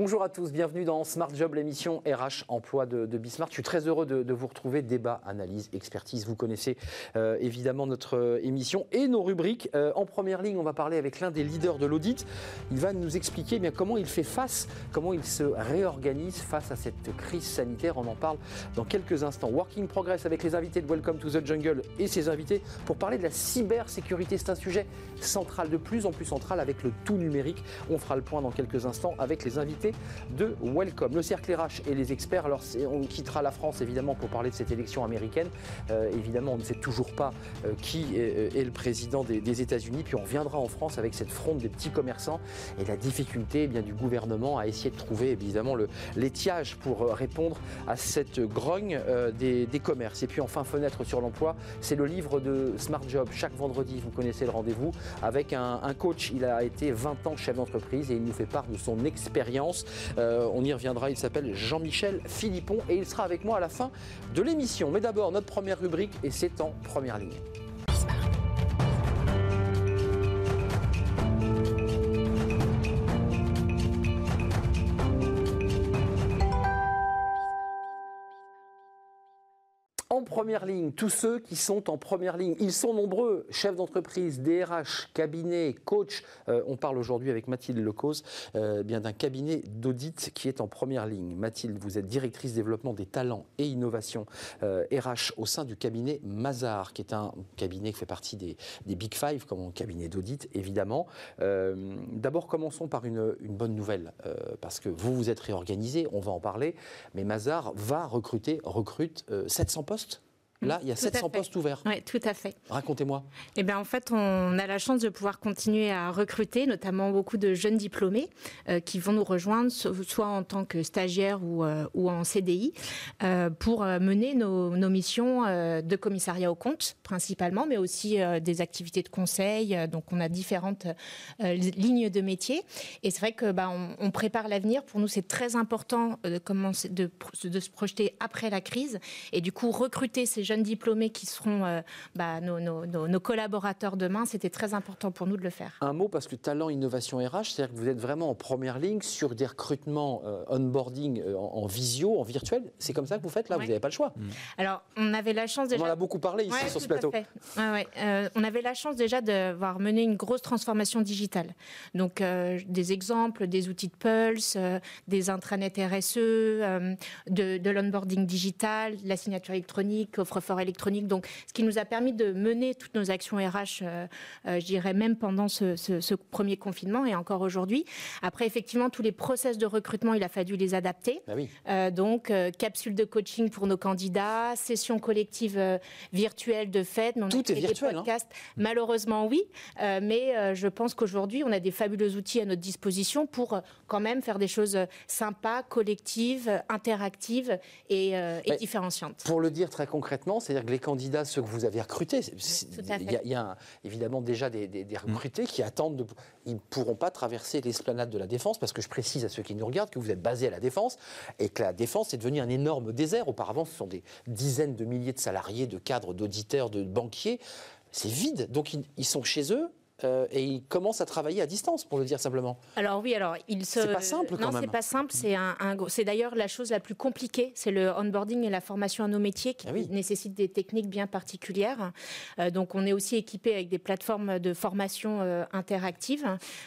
Bonjour à tous, bienvenue dans Smart Job, l'émission RH Emploi de, de Bismart. Je suis très heureux de, vous retrouver. Débat, analyse, expertise. Vous connaissez euh, évidemment notre euh, émission et nos rubriques. Euh, en première ligne, on va parler avec l'un des leaders de l'audit. Il va nous expliquer eh bien, comment il fait face, comment il se réorganise face à cette crise sanitaire. On en parle dans quelques instants. Working Progress avec les invités de Welcome to the Jungle et ses invités pour parler de la cybersécurité. C'est un sujet central, de plus en plus central avec le tout numérique. On fera le point dans quelques instants avec les invités de Welcome. Le cercle RH et les experts, alors on quittera la France évidemment pour parler de cette élection américaine. Euh, évidemment, on ne sait toujours pas euh, qui est, le président des, États-Unis. Puis on reviendra en France avec cette fronde des petits commerçants et la difficulté eh bien, du gouvernement à essayer de trouver évidemment l'étiage pour euh, répondre à cette grogne des, commerces. Et puis enfin, fenêtre sur l'emploi, c'est le livre de Smart Job. Chaque vendredi, vous connaissez le rendez-vous avec un coach. Il a été 20 ans chef d'entreprise et il nous fait part de son expérience euh, on y reviendra, il s'appelle Jean-Michel Philippon et il sera avec moi à la fin de l'émission. Mais d'abord, notre première rubrique et c'est en première ligne. Première ligne, tous ceux qui sont en première ligne. Ils sont nombreux, chefs d'entreprise, DRH, cabinets, coach. Euh, on parle aujourd'hui avec Mathilde Lecause euh, d'un cabinet d'audit qui est en première ligne. Mathilde, vous êtes directrice développement des talents et innovation RH euh, au sein du cabinet Mazar, qui est un cabinet qui fait partie des, Big Five, comme cabinet d'audit, évidemment. D'abord, commençons par une, une bonne nouvelle, parce que vous vous êtes réorganisé, on va en parler, mais Mazar va recruter, recrute 700 postes Là, il y a 700 postes ouverts. Oui, tout à fait. Racontez-moi. Eh bien, en fait, on a la chance de pouvoir continuer à recruter, notamment beaucoup de jeunes diplômés euh, qui vont nous rejoindre, soit en tant que stagiaires ou, euh, ou en CDI, euh, pour mener nos, nos missions de commissariat au compte, principalement, mais aussi des activités de conseil. donc, on a différentes lignes de métier. Et c'est vrai que bah, on, on prépare l'avenir. Pour nous, c'est très important de, commencer, de, de se projeter après la crise et du coup recruter ces jeunes diplômés qui seront euh, bah, nos, collaborateurs demain, c'était très important pour nous de le faire. Un mot, parce que talent, innovation RH, c'est-à-dire que vous êtes vraiment en première ligne sur des recrutements euh, onboarding euh, en, visio, en virtuel. C'est comme ça que vous faites là, vous n'avez pas le choix. Mmh. Alors, on avait la chance déjà. On en a beaucoup parlé ici sur ce plateau. on avait la chance déjà d'avoir mené une grosse transformation digitale. Donc, des exemples, des outils de Pulse, des intranets RSE, de, de l'onboarding digital, la signature électronique, offre fort électronique. Donc, ce qui nous a permis de mener toutes nos actions RH, euh, euh, je dirais même pendant ce, premier confinement et encore aujourd'hui. Après, effectivement, tous les process de recrutement, il a fallu les adapter. Ah oui. Euh, donc, capsule de coaching pour nos candidats, session collective virtuelle de fête. Tout est virtuel. Hein. Malheureusement, oui. mais je pense qu'aujourd'hui, on a des fabuleux outils à notre disposition pour quand même faire des choses sympas, collectives, interactives et, et différenciantes. Pour le dire très concrètement, c'est-à-dire que les candidats, ceux que vous avez recrutés, il y, a évidemment déjà des, des, mm. recrutés qui attendent, de, ils ne pourront pas traverser l'esplanade de la Défense, parce que je précise à ceux qui nous regardent que vous êtes basé à la Défense, et que la Défense est devenue un énorme désert. Auparavant, ce sont des dizaines de milliers de salariés, de cadres, d'auditeurs, de banquiers. C'est vide. Donc ils sont chez eux, euh, et ils commencent à travailler à distance, pour le dire simplement. Alors oui, alors il se. C'est pas simple quand non, c'est pas simple. C'est un, c'est d'ailleurs la chose la plus compliquée. C'est le onboarding et la formation à nos métiers qui ah nécessitent des techniques bien particulières. Euh, donc on est aussi équipé avec des plateformes de formation euh, interactives.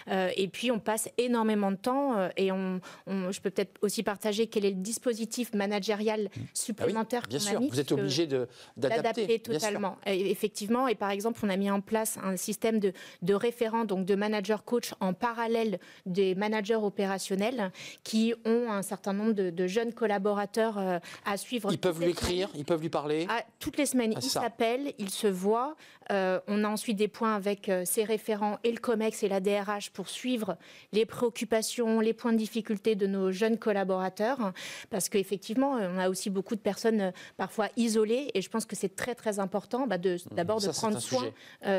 et puis on passe énormément de temps et on, je peux peut-être aussi partager quel est le dispositif managérial supplémentaire ah oui, bien sûr. Vous êtes obligé de d'adapter totalement. effectivement. Et par exemple, on a mis en place un système de de référents, donc de managers coach en parallèle des managers opérationnels qui ont un certain nombre de, jeunes collaborateurs euh, à suivre. Ils peuvent lui écrire, ils peuvent lui parler ah, Toutes les semaines, ah, ils s'appellent, ils se voient. Euh, on a ensuite des points avec euh, ces référents et le COMEX et la DRH pour suivre les préoccupations, les points de difficulté de nos jeunes collaborateurs. Parce qu'effectivement, on a aussi beaucoup de personnes parfois isolées et je pense que c'est très très important bah, d'abord de, prendre soin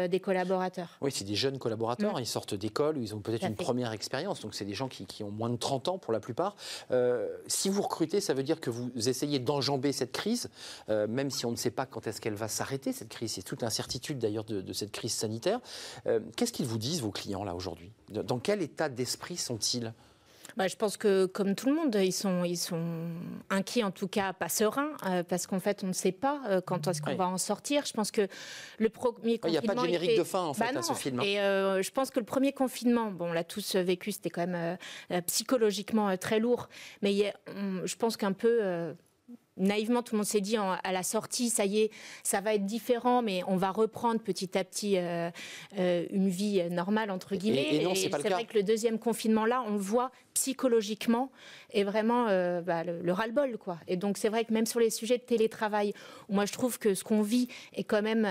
des collaborateurs. Oui, c'est des jeunes collaborateurs, ils sortent d'école, ils ont peut-être une première expérience, donc c'est des gens qui, ont moins de 30 ans pour la plupart. Euh, si vous recrutez, ça veut dire que vous essayez d'enjamber cette crise, euh, même si on ne sait pas quand est-ce qu'elle va s'arrêter, cette crise. C'est toute incertitude d'ailleurs de, cette crise sanitaire. Euh, qu'est-ce qu'ils vous disent, vos clients, là, aujourd'hui? Dans quel état d'esprit sont-ils? Bah, Je pense que, comme tout le monde, ils sont, ils sont inquiets, en tout cas pas sereins, euh, parce qu'en fait, on ne sait pas euh, quand est-ce qu'on va en sortir. Je pense que le premier confinement. Il n'y a pas de générique de fin, en fait, bah à ce film. Hein. Et je pense que le premier confinement, bon, on l'a tous vécu, c'était quand même psychologiquement très lourd, mais je pense qu'un peu naïvement, tout le monde s'est dit à la sortie, ça y est, ça va être différent, mais on va reprendre petit à petit euh, euh, une vie normale, entre guillemets. Et, c'est vrai que le deuxième confinement, là, on le voit psychologiquement et vraiment euh, bah, le, ras-le-bol. Quoi. Et donc, c'est vrai que même sur les sujets de télétravail, moi, je trouve que ce qu'on vit est quand même,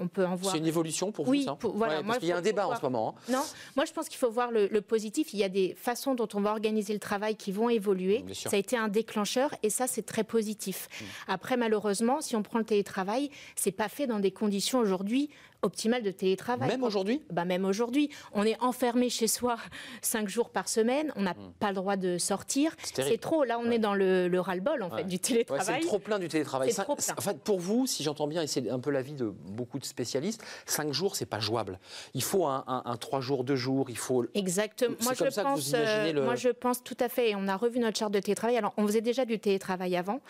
on peut en voir. C'est une évolution pour vous, ça? voilà, Parce qu'il y a un débat en ce moment. Hein. Non, moi, je pense qu'il faut voir le, positif. Il y a des façons dont on va organiser le travail qui vont évoluer. Ça a été un déclencheur et ça, c'est très positif. Mm. Après, malheureusement, si on prend le télétravail, c'est pas fait dans des conditions aujourd'hui optimale de télétravail. Même aujourd'hui bah, Même aujourd'hui. On est enfermé chez soi cinq jours par semaine, on n'a hmm. pas le droit de sortir. C'est trop. Là, on est dans le, le ras-le-bol en fait, du télétravail. c'est trop plein du télétravail. En fait, pour vous, si j'entends bien, et c'est un peu l'avis de beaucoup de spécialistes, cinq jours, c'est pas jouable. Il faut un, trois jours, deux jours, il faut... Exactement. Moi, je pense, euh, le... moi, je pense tout à fait, et on a revu notre charte de télétravail. Alors, on faisait déjà du télétravail avant,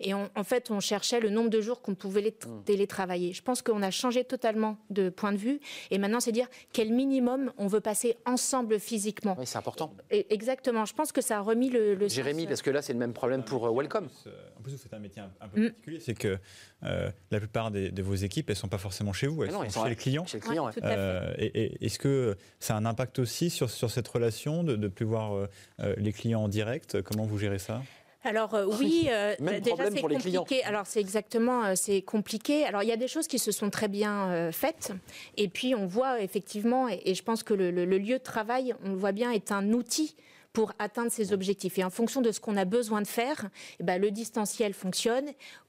et en fait, on cherchait le nombre de jours qu'on pouvait hmm. télétravailler. Je pense qu'on a changé totalement de point de vue. Et maintenant, c'est dire quel minimum on veut passer ensemble physiquement. Oui, c'est important. exactement. Je pense que ça a remis le. Jérémy, parce que là, c'est le même problème pour euh, Welcome. En plus, vous faites un métier un, peu mm. particulier, c'est que euh, la plupart de vos équipes, elles ne sont pas forcément chez vous, elles sont, chez les clients. Chez client, euh, et, est-ce que ça a un impact aussi sur, sur cette relation de ne plus voir les clients en direct? Comment vous gérez ça? Alors euh, oui, euh, déjà c'est compliqué. Alors c'est exactement, euh, c'est compliqué. Alors il y a des choses qui se sont très bien faites, et puis on voit effectivement, et, je pense que le, lieu de travail, on le voit bien, est un outil pour atteindre ces objectifs. Et en fonction de ce qu'on a besoin de faire, eh ben, le distanciel fonctionne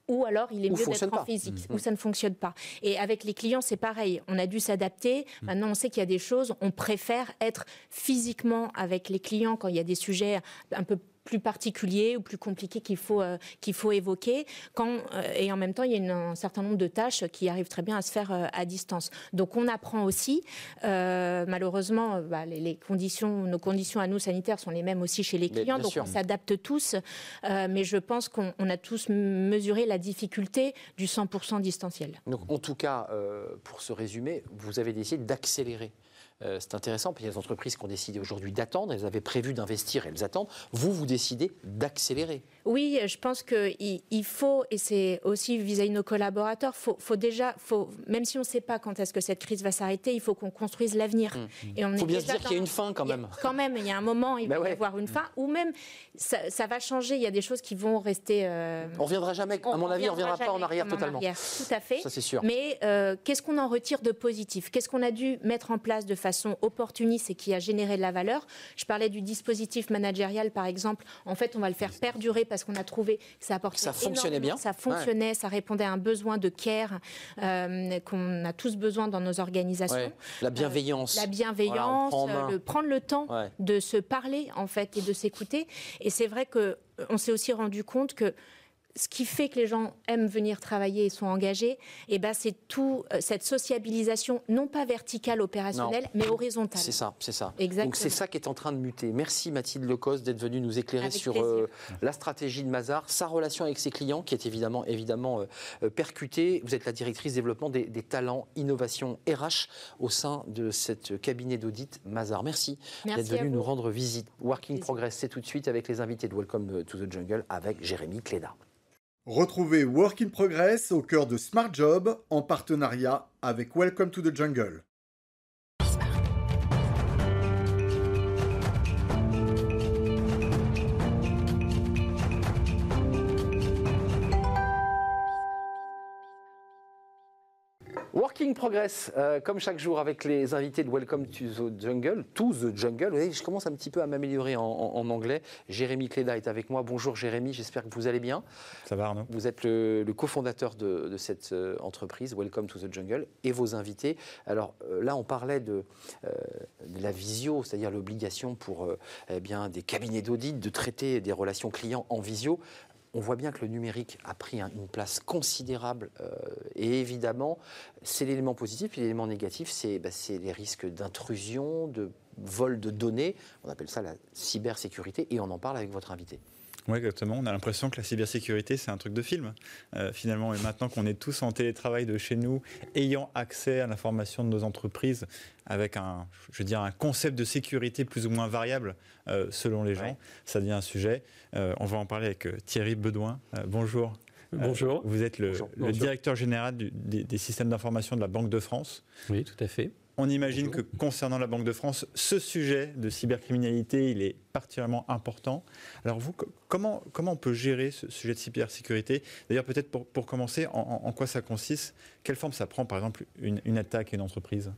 ou alors il est mieux d'être en physique, mmh. ou ça ne fonctionne pas. Et avec les clients, c'est pareil. On a dû s'adapter. Mmh. Maintenant, on sait qu'il y a des choses, on préfère être physiquement avec les clients quand il y a des sujets un peu plus particulier ou plus compliqué qu'il faut, euh, qu'il faut évoquer. Quand, euh, et en même temps, il y a un certain nombre de tâches qui arrivent très bien à se faire euh, à distance. Donc on apprend aussi. malheureusement, bah, les, conditions, nos conditions à nous sanitaires sont les mêmes aussi chez les clients, donc on s'adapte tous. mais je pense qu'on a tous mesuré la difficulté du 100% distanciel. Donc en tout cas, pour se résumer, vous avez décidé d'accélérer euh, c'est intéressant, puis il y a des entreprises qui ont décidé aujourd'hui d'attendre, elles avaient prévu d'investir, elles attendent. Vous, vous décidez d'accélérer. Oui, je pense qu'il il faut, et c'est aussi vis-à-vis de nos collaborateurs, faut, faut déjà, faut, même si on ne sait pas quand est-ce que cette crise va s'arrêter, il faut qu'on construise l'avenir. Mmh. Il faut bien se dire qu'il y a une fin quand même. quand même, il y a un moment, il ben va y avoir une fin, ou même ça, va changer, il y a des choses qui vont rester... Euh, on ne reviendra jamais, à mon avis, on ne reviendra pas en arrière totalement. Tout à fait. Ça c'est sûr. Mais euh, qu'est-ce qu'on en retire de positif? Qu'est-ce qu'on a dû mettre en place de façon opportuniste et qui a généré de la valeur Je parlais du dispositif managérial, par exemple. En fait, on va le faire perdurer parce qu'on a trouvé que ça apportait Ça fonctionnait bien. Ça fonctionnait, ça répondait à un besoin de care euh, qu'on a tous besoin dans nos organisations. La bienveillance. la bienveillance, le prendre le temps de se parler en fait et de s'écouter. Et c'est vrai qu'on s'est aussi rendu compte que ce qui fait que les gens aiment venir travailler et sont engagés, eh ben, c'est tout euh, cette sociabilisation, non pas verticale opérationnelle, mais horizontale. C'est ça, c'est ça. Donc c'est ça qui est en train de muter. Merci Mathilde Lecos d'être venue nous éclairer sur euh, la stratégie de Mazar, sa relation avec ses clients, qui est évidemment, évidemment euh, percutée. Vous êtes la directrice développement des, talents, innovation RH au sein de cette cabinet d'audit Mazar. Merci, d'être venue nous rendre visite. Working Progress, c'est tout de suite avec les invités de Welcome to the Jungle avec Jérémy Cléda. Retrouvez Work in Progress au cœur de Smart Job en partenariat avec Welcome to the Jungle. Working Progress, euh, comme chaque jour avec les invités de Welcome to the Jungle, to the Jungle. Vous je commence un petit peu à m'améliorer en, anglais. Jérémy Cléda est avec moi. Bonjour Jérémy, j'espère que vous allez bien. Ça va Arnaud? Vous êtes le, cofondateur de, cette euh, entreprise, Welcome to the Jungle, et vos invités. Alors euh, là, on parlait de, la visio, c'est-à-dire l'obligation pour eh bien, des cabinets d'audit de traiter des relations clients en visio on voit bien que le numérique a pris une place considérable. Euh, et évidemment, c'est l'élément positif. Et l'élément négatif, bah, c'est les risques d'intrusion, de vol de données. On appelle ça la cybersécurité. Et on en parle avec votre invité. Oui, exactement. On a l'impression que la cybersécurité, c'est un truc de film, euh, finalement. Et maintenant qu'on est tous en télétravail de chez nous, ayant accès à l'information de nos entreprises, avec un, je veux dire, un concept de sécurité plus ou moins variable euh, selon les gens, ça devient un sujet. Euh, on va en parler avec Thierry Bedouin. bonjour. Bonjour. vous êtes le, directeur général des systèmes d'information de la Banque de France. Oui, tout à fait. On imagine que concernant la Banque de France, ce sujet de cybercriminalité, il est particulièrement important. Alors vous, comment, comment on peut gérer ce sujet de cybersécurité? D'ailleurs, peut-être pour, commencer, en, quoi ça consiste? Quelle forme ça prend, par exemple, une, une attaque à une entreprise?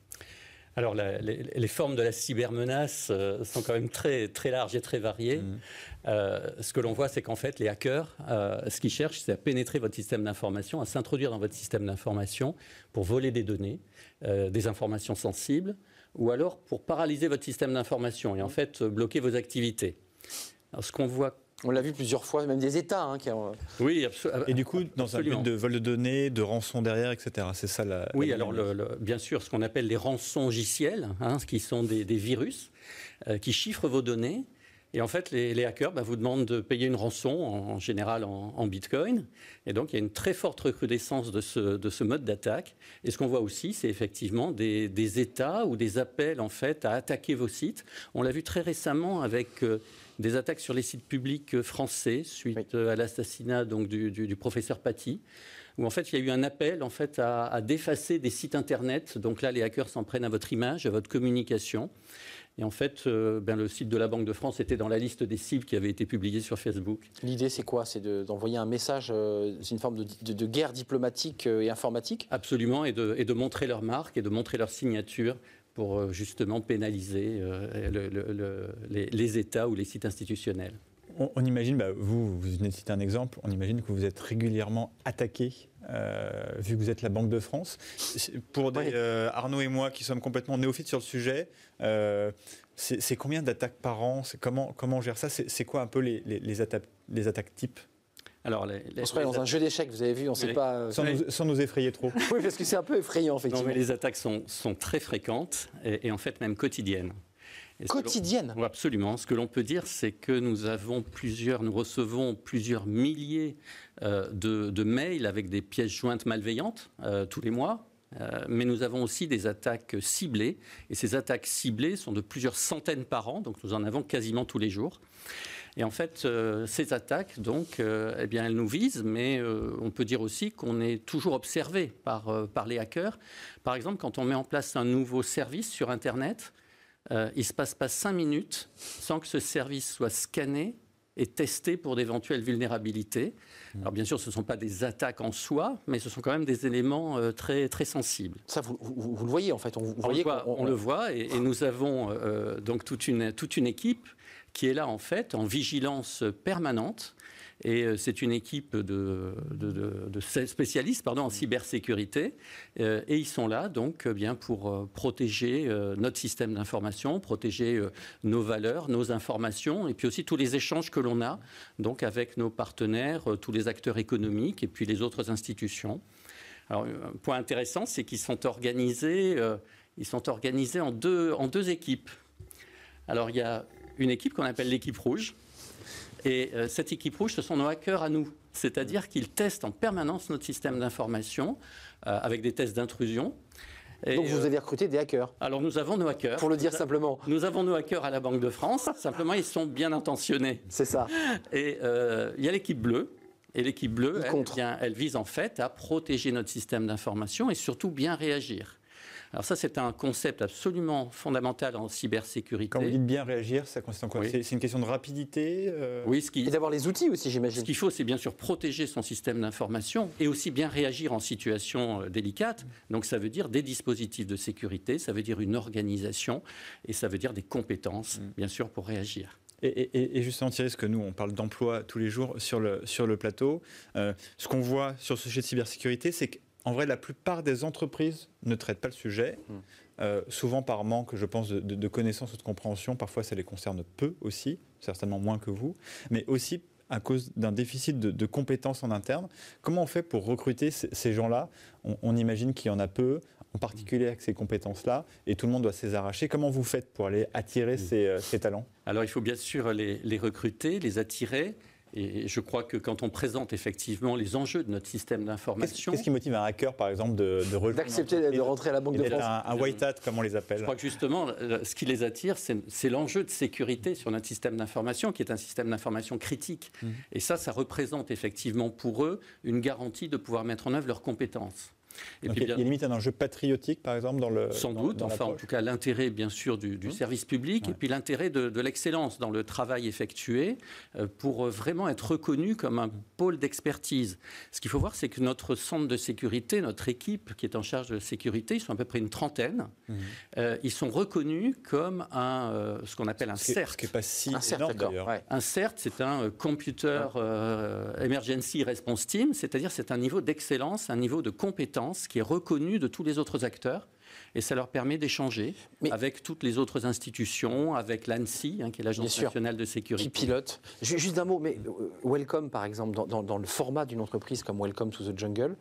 Alors, les, formes de la cybermenace euh, sont quand même très, très larges et très variées. Mmh. Euh, ce que l'on voit, c'est qu'en fait, les hackers, euh, ce qu'ils cherchent, c'est à pénétrer votre système d'information, à s'introduire dans votre système d'information pour voler des données, des informations sensibles, ou alors pour paralyser votre système d'information et en fait bloquer vos activités. Alors, ce qu'on voit on l'a vu plusieurs fois, même des États. Hein, qui ont... Oui, absolument. Et du coup, dans un but de vol de données, de rançon derrière, etc. C'est ça la. Oui, alors bien sûr, ce qu'on appelle les rançongiciels, hein, qui sont des, virus euh, qui chiffrent vos données. Et en fait, les, hackers bah, vous demandent de payer une rançon, en, général en, bitcoin. Et donc, il y a une très forte recrudescence de ce, de ce mode d'attaque. Et ce qu'on voit aussi, c'est effectivement des, des, États ou des appels en fait à attaquer vos sites. On l'a vu très récemment avec euh, des attaques sur les sites publics euh, français suite euh, à l'assassinat donc du, professeur Paty où en fait il y a eu un appel en fait à, défacer des sites internet. Donc là, les hackers s'en prennent à votre image, à votre communication. Et en fait, euh, ben, le site de la Banque de France était dans la liste des cibles qui avaient été publiées sur Facebook. L'idée, c'est quoi? C'est d'envoyer un message, c'est une forme de, guerre diplomatique et informatique? Absolument, et de montrer leur marque et de montrer leur signature pour euh, justement pénaliser euh, les, États ou les sites institutionnels. On, imagine, bah, vous, vous venez de citer un exemple, on imagine que vous êtes régulièrement attaqué, euh, vu que vous êtes la Banque de France. Pour Arnaud et moi qui sommes complètement néophytes sur le sujet, c'est combien d'attaques par an? Comment, comment on gère ça? C'est quoi un peu les, les, attaques, les attaques types? Alors, on se dans un jeu d'échecs, vous avez vu, on ne sait pas. Euh, sans, nous, effrayer trop. oui, parce que c'est un peu effrayant, effectivement. Non, mais les attaques sont, sont très fréquentes et, en fait même quotidiennes. Quotidiennes oui, Absolument. Ce que l'on peut dire, c'est que nous avons plusieurs, nous recevons plusieurs milliers euh, de, mails avec des pièces jointes malveillantes euh, tous les mois. mais nous avons aussi des attaques ciblées, et ces attaques ciblées sont de plusieurs centaines par an, donc nous en avons quasiment tous les jours. Et en fait, euh, ces attaques, donc, euh, eh bien, elles nous visent, mais euh, on peut dire aussi qu'on est toujours observé par, par les hackers. Par exemple, quand on met en place un nouveau service sur Internet, il ne se passe pas cinq minutes sans que ce service soit scanné et testé pour d'éventuelles vulnérabilités. Mmh. Alors bien sûr, ce ne sont pas des attaques en soi, mais ce sont quand même des éléments très, très sensibles. Ça, vous, vous, le voyez en fait. On, on, le, voit, on, le voit, et, et nous avons donc toute une, toute une équipe qui est là en fait en vigilance permanente. Et euh, c'est une équipe de, spécialistes pardon, en cybersécurité. Euh, et ils sont là donc euh, bien pour protéger notre système d'information, protéger nos valeurs, nos informations, et puis aussi tous les échanges que l'on a donc avec nos partenaires, tous les acteurs économiques et puis les autres institutions. Alors, un point intéressant, c'est qu'ils sont organisés, ils sont organisés en deux, en deux équipes. Alors, il y a une équipe qu'on appelle l'équipe rouge. Et euh, cette équipe rouge, ce sont nos hackers à nous. C'est-à-dire qu'ils testent en permanence notre système d'information euh, avec des tests d'intrusion. Donc vous euh, avez recruté des hackers Alors nous avons nos hackers. Pour le dire simplement. Nous avons nos hackers à la Banque de France. simplement, ils sont bien intentionnés. C'est ça. Et il y a l'équipe bleue. Et l'équipe bleue, elle, elle vise en fait à protéger notre système d'information et surtout bien réagir. Alors ça, c'est un concept absolument fondamental en cybersécurité. Quand vous dites bien réagir, ça consiste en quoi C'est une question de rapidité euh Oui, ce qui... Et d'avoir les outils aussi, j'imagine. Ce qu'il faut, c'est bien sûr protéger son système d'information et aussi bien réagir en situation euh, délicate. Donc ça veut dire des dispositifs de sécurité, ça veut dire une organisation et ça veut dire des compétences, mm. bien sûr, pour réagir. Et, et, justement, Thierry, ce que nous, on parle d'emploi tous les jours sur le, sur le plateau, euh, ce qu'on voit sur ce sujet de cybersécurité, c'est que en vrai, la plupart des entreprises ne traitent pas le sujet, hmm. euh, souvent par manque, je pense, de, connaissances ou de compréhension. Parfois, ça les concerne peu aussi, certainement moins que vous, mais aussi à cause d'un déficit de, compétences en interne. Comment on fait pour recruter ces, gens-là? On, imagine qu'il y en a peu, en particulier avec ces compétences-là, et tout le monde doit s'y arracher. Comment vous faites pour aller attirer ces, ces talents? Alors il faut bien sûr les, les recruter, les attirer. Et je crois que quand on présente effectivement les enjeux de notre système d'information. Qu'est-ce qui motive un hacker, par exemple, de, de D'accepter de rentrer à la Banque de France Un, white hat, comme on les appelle. Je crois que justement, ce qui les attire, c'est l'enjeu de sécurité sur notre système d'information, qui est un système d'information critique. Mmh. Et ça, ça représente effectivement pour eux une garantie de pouvoir mettre en œuvre leurs compétences. Et puis, il y a limite un enjeu patriotique, par exemple, dans le. Sans doute, enfin, en tout cas, l'intérêt, bien sûr, du, mmh. service public, et puis l'intérêt de, l'excellence dans le travail effectué euh, pour euh, vraiment être reconnu comme un pôle d'expertise. Ce qu'il faut voir, c'est que notre centre de sécurité, notre équipe qui est en charge de la sécurité, ils sont à peu près une trentaine. Mmh. Euh, ils sont reconnus comme un, ce qu'on appelle un CERT. Ce qui n'est pas si un énorme, d'ailleurs. Un CERT, c'est un Computer Emergency Response Team, c'est-à-dire c'est un niveau d'excellence, un niveau de compétence qui est reconnu de tous les autres acteurs et ça leur permet d'échanger avec toutes les autres institutions, avec l'ANSI, hein, qui est l'Agence nationale de sécurité. Qui pilote. Juste un mot, mais euh, Welcome, par exemple, dans, le format d'une entreprise comme Welcome to the Jungle,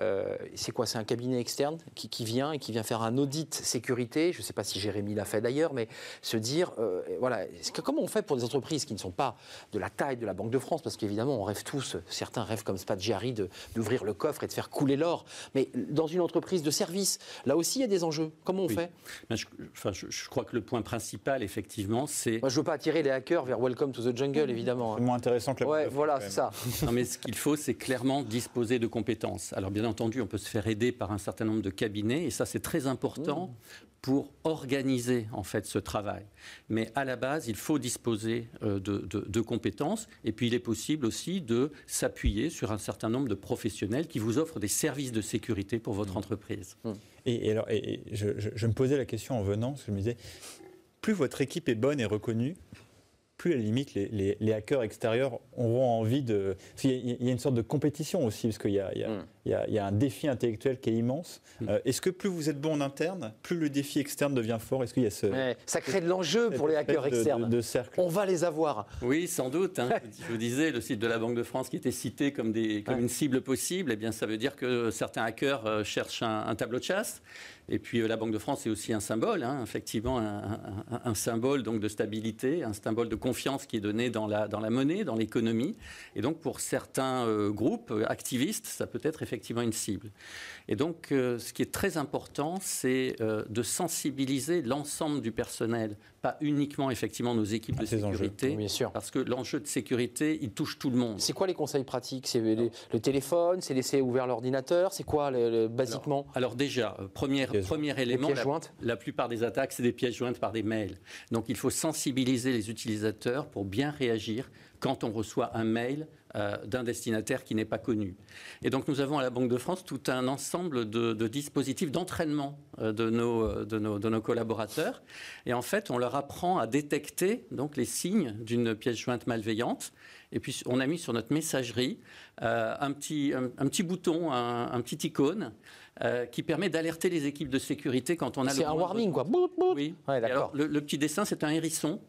euh, c'est quoi? C'est un cabinet externe qui, vient et qui vient faire un audit sécurité. Je ne sais pas si Jérémy l'a fait d'ailleurs, mais se dire, euh, voilà, comment on fait pour des entreprises qui ne sont pas de la taille de la Banque de France? Parce qu'évidemment, on rêve tous, certains rêvent comme Spadgiari d'ouvrir le coffre et de faire couler l'or. Mais dans une entreprise de service, là aussi, il y a des enjeux. Comment on fait? Ben, je, enfin, je, crois que le point principal, effectivement, c'est. Moi, je ne veux pas attirer les hackers vers Welcome to the Jungle, évidemment. C'est moins intéressant que la Ouais, voilà, c'est ça. non, mais ce qu'il faut, c'est clairement disposer de compétences. Alors, bien entendu, on peut se faire aider par un certain nombre de cabinets, et ça, c'est très important mmh pour organiser en fait ce travail. Mais à la base, il faut disposer euh, de, compétences et puis il est possible aussi de s'appuyer sur un certain nombre de professionnels qui vous offrent des services de sécurité pour votre mmh. entreprise. Mmh. Et, alors, je, me posais la question en venant, parce que je me disais, plus votre équipe est bonne et reconnue, plus à la limite les, hackers extérieurs auront envie de... Il y, a une sorte de compétition aussi, parce qu'il y, mm. Y, y, a un défi intellectuel qui est immense. Mm. Euh, est-ce que plus vous êtes bon en interne, plus le défi externe devient fort? Est-ce qu'il y a ce... ça crée de l'enjeu pour les hackers externes. De, cercle. On va les avoir. Oui, sans doute. Hein. Je vous disais, le site de la Banque de France qui était cité comme, des, comme une cible possible, eh bien, ça veut dire que certains hackers euh, cherchent un, un tableau de chasse. Et puis euh, la Banque de France est aussi un symbole, hein, effectivement, un, symbole donc de stabilité, un symbole de confiance qui est donné dans la, dans la monnaie, dans l'économie. Et donc pour certains euh, groupes activistes, ça peut être effectivement une cible. Et donc ce qui est très important, c'est de sensibiliser l'ensemble du personnel pas uniquement effectivement nos équipes de sécurité, bien sûr. parce que l'enjeu de sécurité, il touche tout le monde. C'est quoi les conseils pratiques? C'est le téléphone, c'est laisser ouvert l'ordinateur, c'est quoi basiquement? Alors, déjà, euh, premier, premier élément, la, la, plupart des attaques, c'est des pièces jointes par des mails. Donc il faut sensibiliser les utilisateurs pour bien réagir quand on reçoit un mail euh, d'un destinataire qui n'est pas connu. Et donc nous avons à la Banque de France tout un ensemble de, dispositifs d'entraînement euh, de, nos, euh, de, nos, de, nos, collaborateurs. Et en fait, on leur apprend à détecter donc, les signes d'une pièce jointe malveillante. Et puis on a mis sur notre messagerie un, petit, un, petit bouton, un, petit icône. qui permet d'alerter les équipes de sécurité quand on a C'est un warning, quoi. Oui. le, le, petit dessin, c'est un hérisson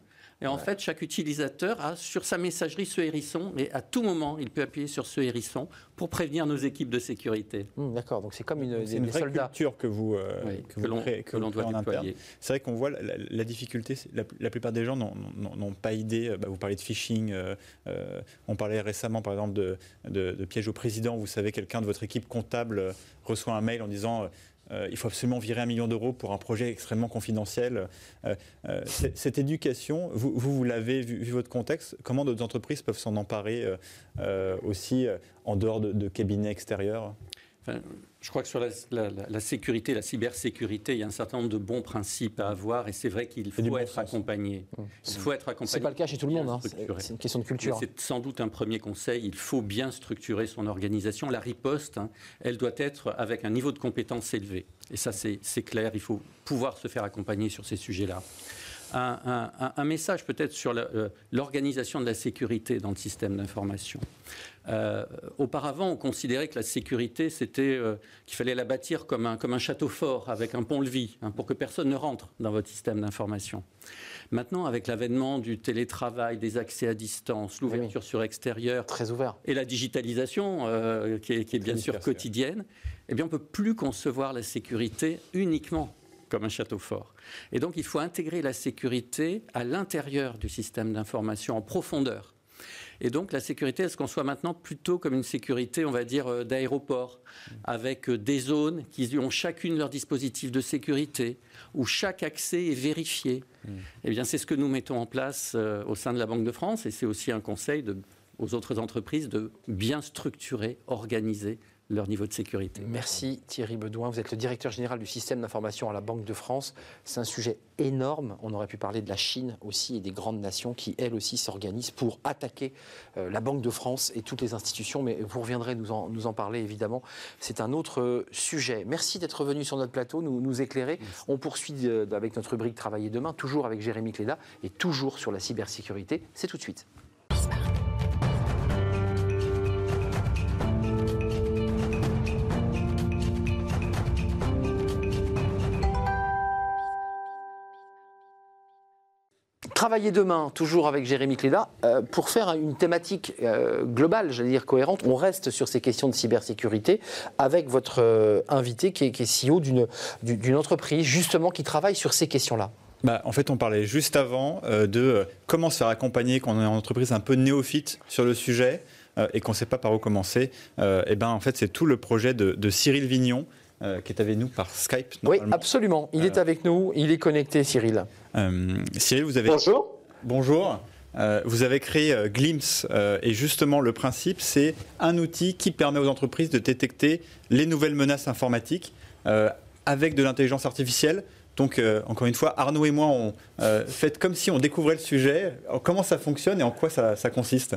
et en fait, chaque utilisateur a sur sa messagerie ce hérisson, mais à tout moment, il peut appuyer sur ce hérisson pour prévenir nos équipes de sécurité. Mmh, d'accord, donc c'est comme une, une vraie culture que vous, euh, que, l'on doit déployer. C'est vrai qu'on voit la, difficulté, la, plupart des gens n'ont pas idée, euh, bah, vous parlez de phishing, euh, on parlait récemment par exemple de, de, de piège au président, vous savez, quelqu'un de votre équipe comptable reçoit un mail en disant euh, il faut absolument virer un million d'euros pour un projet extrêmement confidentiel. Euh, euh, cette éducation, vous, vous, l'avez vu, vu, votre contexte, comment d'autres entreprises peuvent s'en emparer aussi en dehors de cabinets extérieurs? Je crois que sur la, sécurité, la cybersécurité, il y a un certain nombre de bons principes à avoir et c'est vrai qu'il faut être accompagné. Mmh. Il faut être accompagné. C'est pas le cas chez tout le monde, hein. c'est une question de culture. C'est sans doute un premier conseil, il faut bien structurer son organisation. La riposte, hein, elle doit être avec un niveau de compétence élevé. Et ça, c'est clair, il faut pouvoir se faire accompagner sur ces sujets-là. Un, message peut-être sur euh, l'organisation de la sécurité dans le système d'information. Euh, auparavant, on considérait que la sécurité, c'était euh, qu'il fallait la bâtir comme un, comme un château fort avec un pont-levis hein, pour que personne ne rentre dans votre système d'information. Maintenant, avec l'avènement du télétravail, des accès à distance, l'ouverture sur extérieur, très ouvert, et la digitalisation qui, est, bien sûr quotidienne, eh bien, on ne peut plus concevoir la sécurité uniquement comme un château fort. Et donc, il faut intégrer la sécurité à l'intérieur du système d'information en profondeur. Et donc la sécurité, est-ce qu'on soit maintenant plutôt comme une sécurité, on va dire, euh, d'aéroport, avec euh, des zones qui ont chacune leur dispositif de sécurité, où chaque accès est vérifié mm. Eh bien, c'est ce que nous mettons en place euh, au sein de la Banque de France, et c'est aussi un conseil aux autres entreprises de bien structurer, organiser leur niveau de sécurité. Merci Thierry Bedouin. Vous êtes le directeur général du système d'information à la Banque de France. C'est un sujet énorme. On aurait pu parler de la Chine aussi et des grandes nations qui, elles aussi, s'organisent pour attaquer euh, la Banque de France et toutes les institutions. Mais vous reviendrez nous en, nous en parler, évidemment. C'est un autre euh, sujet. Merci d'être venu sur notre plateau, nous, nous éclairer. On poursuit euh, avec notre rubrique Travailler demain, toujours avec Jérémy Cléda et toujours sur la cybersécurité. C'est tout de suite. Travailler demain, toujours avec Jérémy Cléda, euh, pour faire une thématique euh, globale, j'allais dire cohérente. On reste sur ces questions de cybersécurité avec votre euh, invité qui est, CEO d'une entreprise justement qui travaille sur ces questions-là. Bah, en fait, on parlait juste avant de comment se faire accompagner quand on est en entreprise un peu néophyte sur le sujet et qu'on ne sait pas par où commencer. et ben, en fait, c'est tout le projet de, de Cyril Vignon, euh, qui est avec nous par Skype. Oui, absolument. Il est avec nous, il est connecté, Cyril. Euh, Cyril, vous avez. Bonjour. Bonjour. Euh, vous avez créé Glimpse et justement le principe, c'est un outil qui permet aux entreprises de détecter les nouvelles menaces informatiques avec de l'intelligence artificielle. Donc, encore une fois, Arnaud et moi, on fait comme si on découvrait le sujet. Comment ça fonctionne et en quoi ça, ça consiste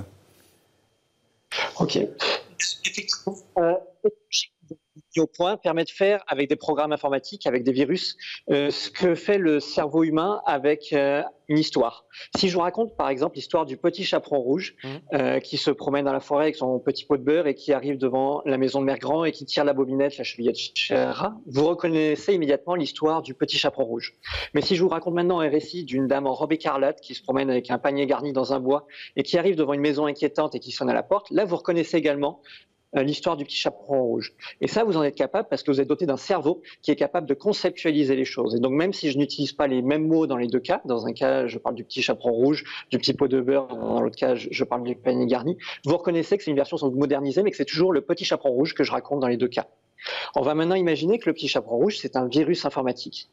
Ok. Effectivement, au point permet de faire avec des programmes informatiques, avec des virus, euh, ce que fait le cerveau humain avec euh, une histoire. Si je vous raconte par exemple l'histoire du petit chaperon rouge mmh. euh, qui se promène dans la forêt avec son petit pot de beurre et qui arrive devant la maison de Mère Grand et qui tire la bobinette, la chevillette, etc., vous reconnaissez immédiatement l'histoire du petit chaperon rouge. Mais si je vous raconte maintenant un récit d'une dame en robe écarlate qui se promène avec un panier garni dans un bois et qui arrive devant une maison inquiétante et qui sonne à la porte, là vous reconnaissez également l'histoire du petit chaperon rouge. Et ça, vous en êtes capable parce que vous êtes doté d'un cerveau qui est capable de conceptualiser les choses. Et donc, même si je n'utilise pas les mêmes mots dans les deux cas, dans un cas, je parle du petit chaperon rouge, du petit pot de beurre, dans l'autre cas, je parle du panier garni, vous reconnaissez que c'est une version sans modernisée, mais que c'est toujours le petit chaperon rouge que je raconte dans les deux cas. On va maintenant imaginer que le petit chaperon rouge, c'est un virus informatique.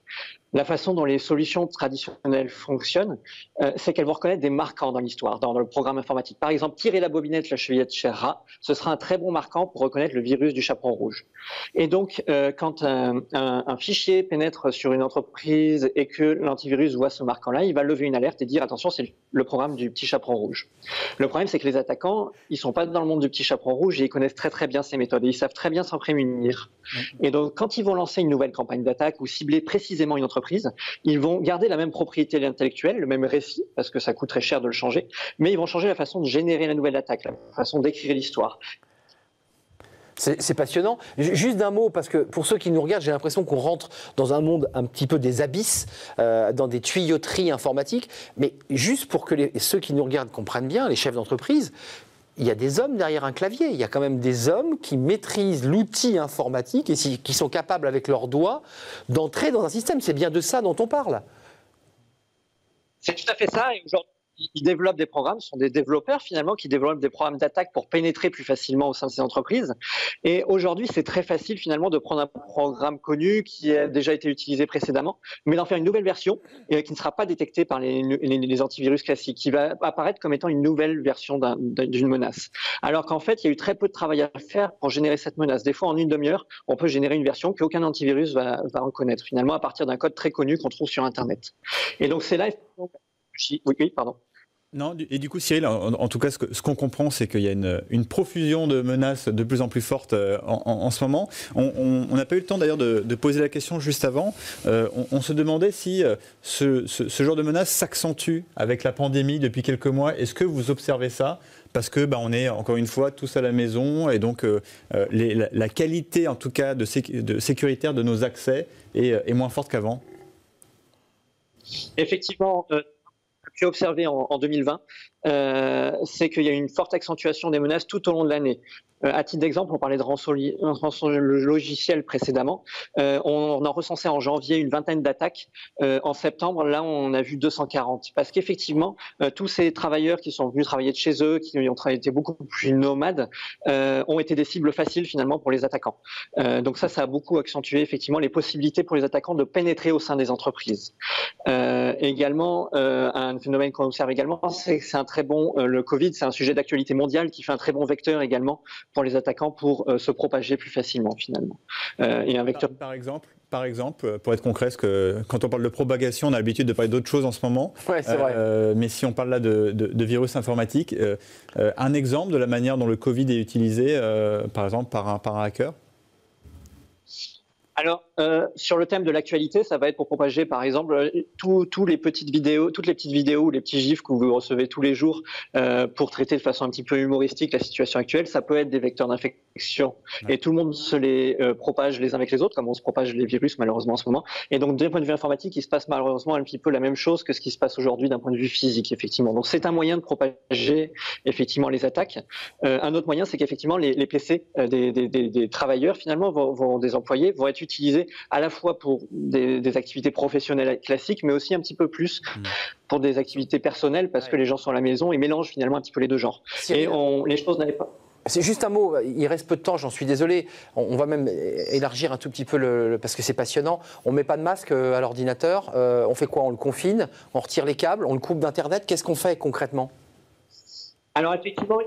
La façon dont les solutions traditionnelles fonctionnent, euh, c'est qu'elles vont reconnaître des marquants dans l'histoire, dans, le programme informatique. Par exemple, tirer la bobinette, la chevillette chez rat, ce sera un très bon marquant pour reconnaître le virus du chaperon rouge. Et donc, euh, quand un, fichier pénètre sur une entreprise et que l'antivirus voit ce marquant-là, il va lever une alerte et dire attention, c'est le programme du petit chaperon rouge. Le problème, c'est que les attaquants, ils sont pas dans le monde du petit chaperon rouge et ils connaissent très très bien ces méthodes et ils savent très bien s'en prémunir. Et donc, quand ils vont lancer une nouvelle campagne d'attaque ou cibler précisément une entreprise, ils vont garder la même propriété intellectuelle, le même récit, parce que ça coûte très cher de le changer, mais ils vont changer la façon de générer la nouvelle attaque, la façon d'écrire l'histoire. C'est passionnant. Juste d'un mot, parce que pour ceux qui nous regardent, j'ai l'impression qu'on rentre dans un monde un petit peu des abysses, euh, dans des tuyauteries informatiques. Mais juste pour que ceux qui nous regardent comprennent bien, les chefs d'entreprise, il y a des hommes derrière un clavier. Il y a quand même des hommes qui maîtrisent l'outil informatique et qui sont capables avec leurs doigts d'entrer dans un système. C'est bien de ça dont on parle. C'est tout à fait ça. Ils développent des programmes, sont des développeurs finalement qui développent des programmes d'attaque pour pénétrer plus facilement au sein de ces entreprises. Et aujourd'hui, c'est très facile finalement de prendre un programme connu qui a déjà été utilisé précédemment, mais d'en faire une nouvelle version et qui ne sera pas détectée par les, les, antivirus classiques, qui va apparaître comme étant une nouvelle version d'une menace. Alors qu'en fait, il y a eu très peu de travail à faire pour générer cette menace. Des fois, en une demi-heure, on peut générer une version qu'aucun antivirus va, va reconnaître finalement à partir d'un code très connu qu'on trouve sur Internet. Et donc c'est là oui, oui, pardon. Non, et du coup, Cyril, en, tout cas, ce qu'on comprend, c'est qu'il y a une, profusion de menaces de plus en plus fortes euh, en, ce moment. On n'a pas eu le temps d'ailleurs de, poser la question juste avant. Euh, on, se demandait si euh, ce, genre de menaces s'accentue avec la pandémie depuis quelques mois. Est-ce que vous observez ça? Parce que bah, on est encore une fois tous à la maison et donc la, qualité en tout cas de, sécuritaire de nos accès est moins forte qu'avant. Effectivement, pu observer en, en 2020, euh, c'est qu'il y a une forte accentuation des menaces tout au long de l'année. Euh, à titre d'exemple, on parlait de rançon, logiciel précédemment. Euh, on, en recensait en janvier une vingtaine d'attaques. Euh, en septembre, là, on a vu 240. Parce qu'effectivement, tous ces travailleurs qui sont venus travailler de chez eux, qui ont été beaucoup plus nomades, ont été des cibles faciles finalement pour les attaquants. donc ça, ça a beaucoup accentué effectivement les possibilités pour les attaquants de pénétrer au sein des entreprises. également, un phénomène qu'on observe également, c'est que c'est un très bon, le Covid, c'est un sujet d'actualité mondiale qui fait un très bon vecteur également pour les attaquants pour euh, se propager plus facilement finalement. Euh, et un vecteur... par, exemple par exemple, euh, pour être concret, parce que quand on parle de propagation, on a l'habitude de parler d'autres choses en ce moment. Ouais, c'est vrai. mais si on parle là de, virus informatique, un exemple de la manière dont le Covid est utilisé, par exemple, par un, par un hacker? Alors, euh, sur le thème de l'actualité, ça va être pour propager, par exemple, euh, tous les petites vidéos, toutes les petites vidéos ou les petits gifs que vous recevez tous les jours euh, pour traiter de façon un petit peu humoristique la situation actuelle. Ça peut être des vecteurs d'infection et tout le monde se les euh, propage les uns avec les autres, comme on se propage les virus malheureusement en ce moment. Et donc, d'un point de vue informatique, il se passe malheureusement un petit peu la même chose que ce qui se passe aujourd'hui d'un point de vue physique, effectivement. Donc, c'est un moyen de propager effectivement les attaques. un autre moyen, c'est qu'effectivement les, les, PC des, des, des, travailleurs finalement vont, vont, des employés vont être à la fois pour des, activités professionnelles classiques, mais aussi un petit peu plus mm. pour des activités personnelles, parce que les gens sont à la maison et mélangent finalement un petit peu les deux genres. Et on, les choses n'allaient pas. C'est juste un mot, il reste peu de temps, j'en suis désolé. On, va même élargir un tout petit peu, le, parce que c'est passionnant. On ne met pas de masque euh, à l'ordinateur, euh, on fait quoi? On le confine, on retire les câbles, on le coupe d'Internet. Qu'est-ce qu'on fait concrètement? Alors effectivement,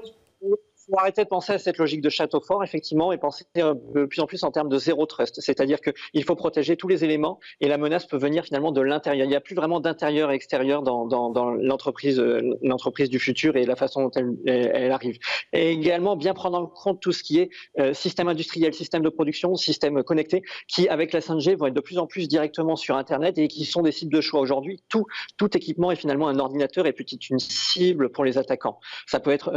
faut arrêter de penser à cette logique de château fort, effectivement, et penser euh, de plus en plus en termes de zéro trust. C'est-à-dire qu'il faut protéger tous les éléments et la menace peut venir finalement de l'intérieur. Il n'y a plus vraiment d'intérieur et extérieur dans, l'entreprise, euh, l'entreprise du futur et la façon dont elle, arrive. Et également bien prendre en compte tout ce qui est euh, système industriel, système de production, système connecté, qui avec la 5G vont être de plus en plus directement sur Internet et qui sont des cibles de choix aujourd'hui. Tout, équipement est finalement un ordinateur et petit une cible pour les attaquants. Ça peut être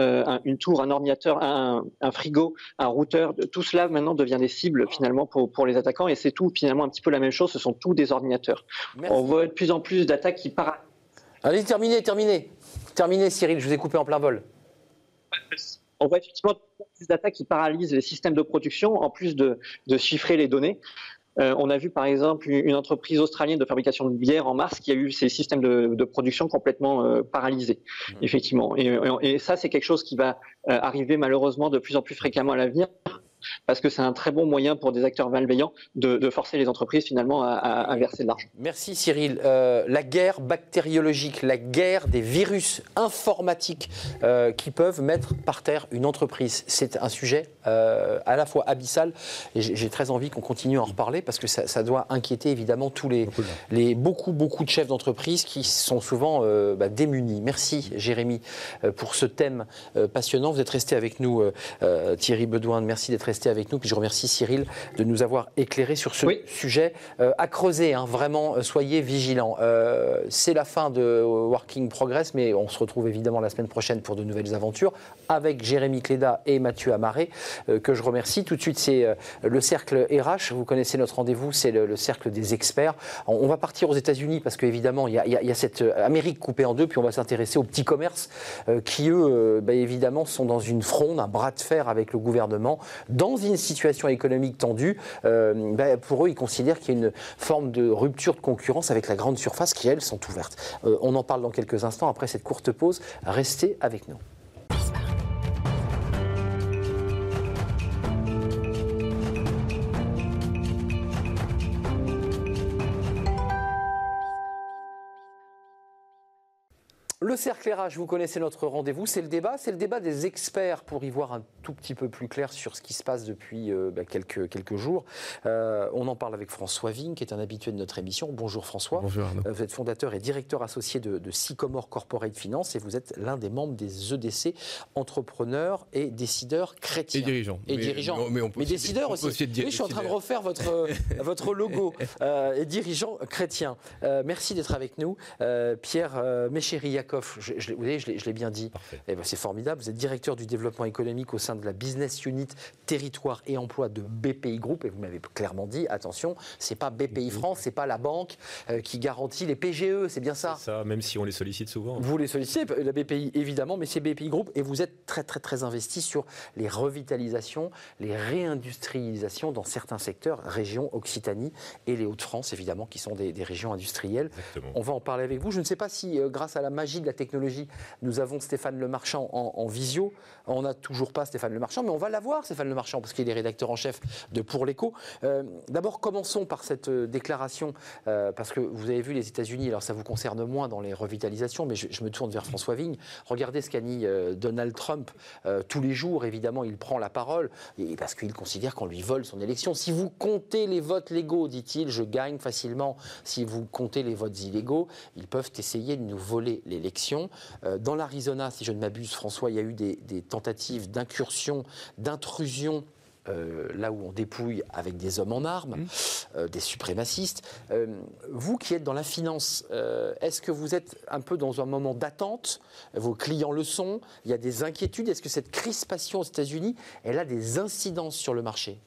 une tour, un ordinateur un, frigo, un routeur, tout cela maintenant devient des cibles finalement pour, pour les attaquants et c'est tout finalement un petit peu la même chose, ce sont tous des ordinateurs. On voit de plus en plus d'attaques qui partent. Allez, terminez, terminez. Terminez Cyril, je vous ai coupé en plein vol. On voit effectivement plus d'attaques qui paralysent les systèmes de production en plus de, de chiffrer les données. Euh, on a vu par exemple une entreprise australienne de fabrication de bière en mars qui a eu ses systèmes de, production complètement euh, paralysés, mmh. effectivement. Et, ça, c'est quelque chose qui va euh, arriver malheureusement de plus en plus fréquemment à l'avenir parce que c'est un très bon moyen pour des acteurs malveillants de, forcer les entreprises finalement à, verser de l'argent. Merci Cyril. Euh, la guerre bactériologique, la guerre des virus informatiques euh, qui peuvent mettre par terre une entreprise, c'est un sujet euh, à la fois abyssal et j'ai très envie qu'on continue à en reparler parce que ça, doit inquiéter évidemment tous les, les beaucoup beaucoup de chefs d'entreprise qui sont souvent bah, démunis. Merci Jérémy pour ce thème passionnant. Vous êtes resté avec nous Thierry Bedouin. Merci d'être resté avec nous. Puis je remercie Cyril de nous avoir éclairé sur ce sujet euh, à creuser. Hein. vraiment, euh, soyez vigilants. Euh, c'est la fin de Working Progress, mais on se retrouve évidemment la semaine prochaine pour de nouvelles aventures avec Jérémy Cléda et Mathieu Amaré, que je remercie. Tout de suite, c'est le cercle RH. Vous connaissez notre rendez-vous, c'est le, cercle des experts. On, va partir aux États-Unis parce qu'évidemment, il y, y, a cette Amérique coupée en deux, puis on va s'intéresser aux petits commerces qui, eux, bah, évidemment, sont dans une fronde, un bras de fer avec le gouvernement dans une situation économique tendue, euh, ben, pour eux, ils considèrent qu'il y a une forme de rupture de concurrence avec la grande surface qui, elles, sont ouvertes. Euh, on en parle dans quelques instants après cette courte pause. Restez avec nous. Le cercle RH, vous connaissez notre rendez-vous, c'est le débat, c'est le débat des experts pour y voir un tout petit peu plus clair sur ce qui se passe depuis euh, bah, quelques, quelques jours. Euh, on en parle avec François Vigne, qui est un habitué de notre émission. Bonjour François. Bonjour Arnaud. Euh, vous êtes fondateur et directeur associé de, de Sycomore Corporate Finance et vous êtes l'un des membres des EDC, entrepreneurs et décideurs chrétiens. Et dirigeants. Et Mais- dirigeants. mais on peut Mais aussi- décideurs on aussi. peut aussi être Oui, je suis en train de refaire votre, votre logo. Euh, et dirigeants chrétiens. Merci d'être avec nous. Pierre euh, Je, vous voyez, je l'ai bien dit. Eh ben, c'est formidable. Vous êtes directeur du développement économique au sein de la Business Unit Territoire et Emploi de BPI Group. Et vous m'avez clairement dit, attention, c'est pas BPI France, c'est pas la banque euh, qui garantit les PGE, c'est bien ça? Ça, même si on les sollicite souvent. Vous les sollicitez, la BPI évidemment, mais c'est BPI Group et vous êtes très très très investi sur les revitalisations, les réindustrialisations dans certains secteurs, régions Occitanie et les Hauts-de-France évidemment, qui sont des, des régions industrielles. Exactement. On va en parler avec vous. Je ne sais pas si, euh, grâce à la magie de la technologie, nous avons Stéphane Lemarchand en, en visio. On n'a toujours pas Stéphane Lemarchand, mais on va l'avoir, Stéphane Lemarchand, parce qu'il est rédacteur en chef de Pour l'écho. Euh, D'abord, commençons par cette euh, déclaration, euh, parce que vous avez vu les États-Unis, alors ça vous concerne moins dans les revitalisations, mais je, me tourne vers François Vigne. Regardez ce qu'a dit Donald Trump. Tous les jours, évidemment, il prend la parole, parce qu'il considère qu'on lui vole son élection. Si vous comptez les votes légaux, dit-il, je gagne facilement. Si vous comptez les votes illégaux, ils peuvent essayer de nous voler l'élection. Euh, dans l'Arizona, si je ne m'abuse, François, il y a eu des, des tentatives d'incursion, d'intrusion. euh, là où on dépouille avec des hommes en armes, euh, des suprémacistes. Euh, vous qui êtes dans la finance, est-ce que vous êtes un peu dans un moment d'attente? Vos clients le sont. Il y a des inquiétudes. Est-ce que cette crispation aux États-Unis, elle a des incidences sur le marché?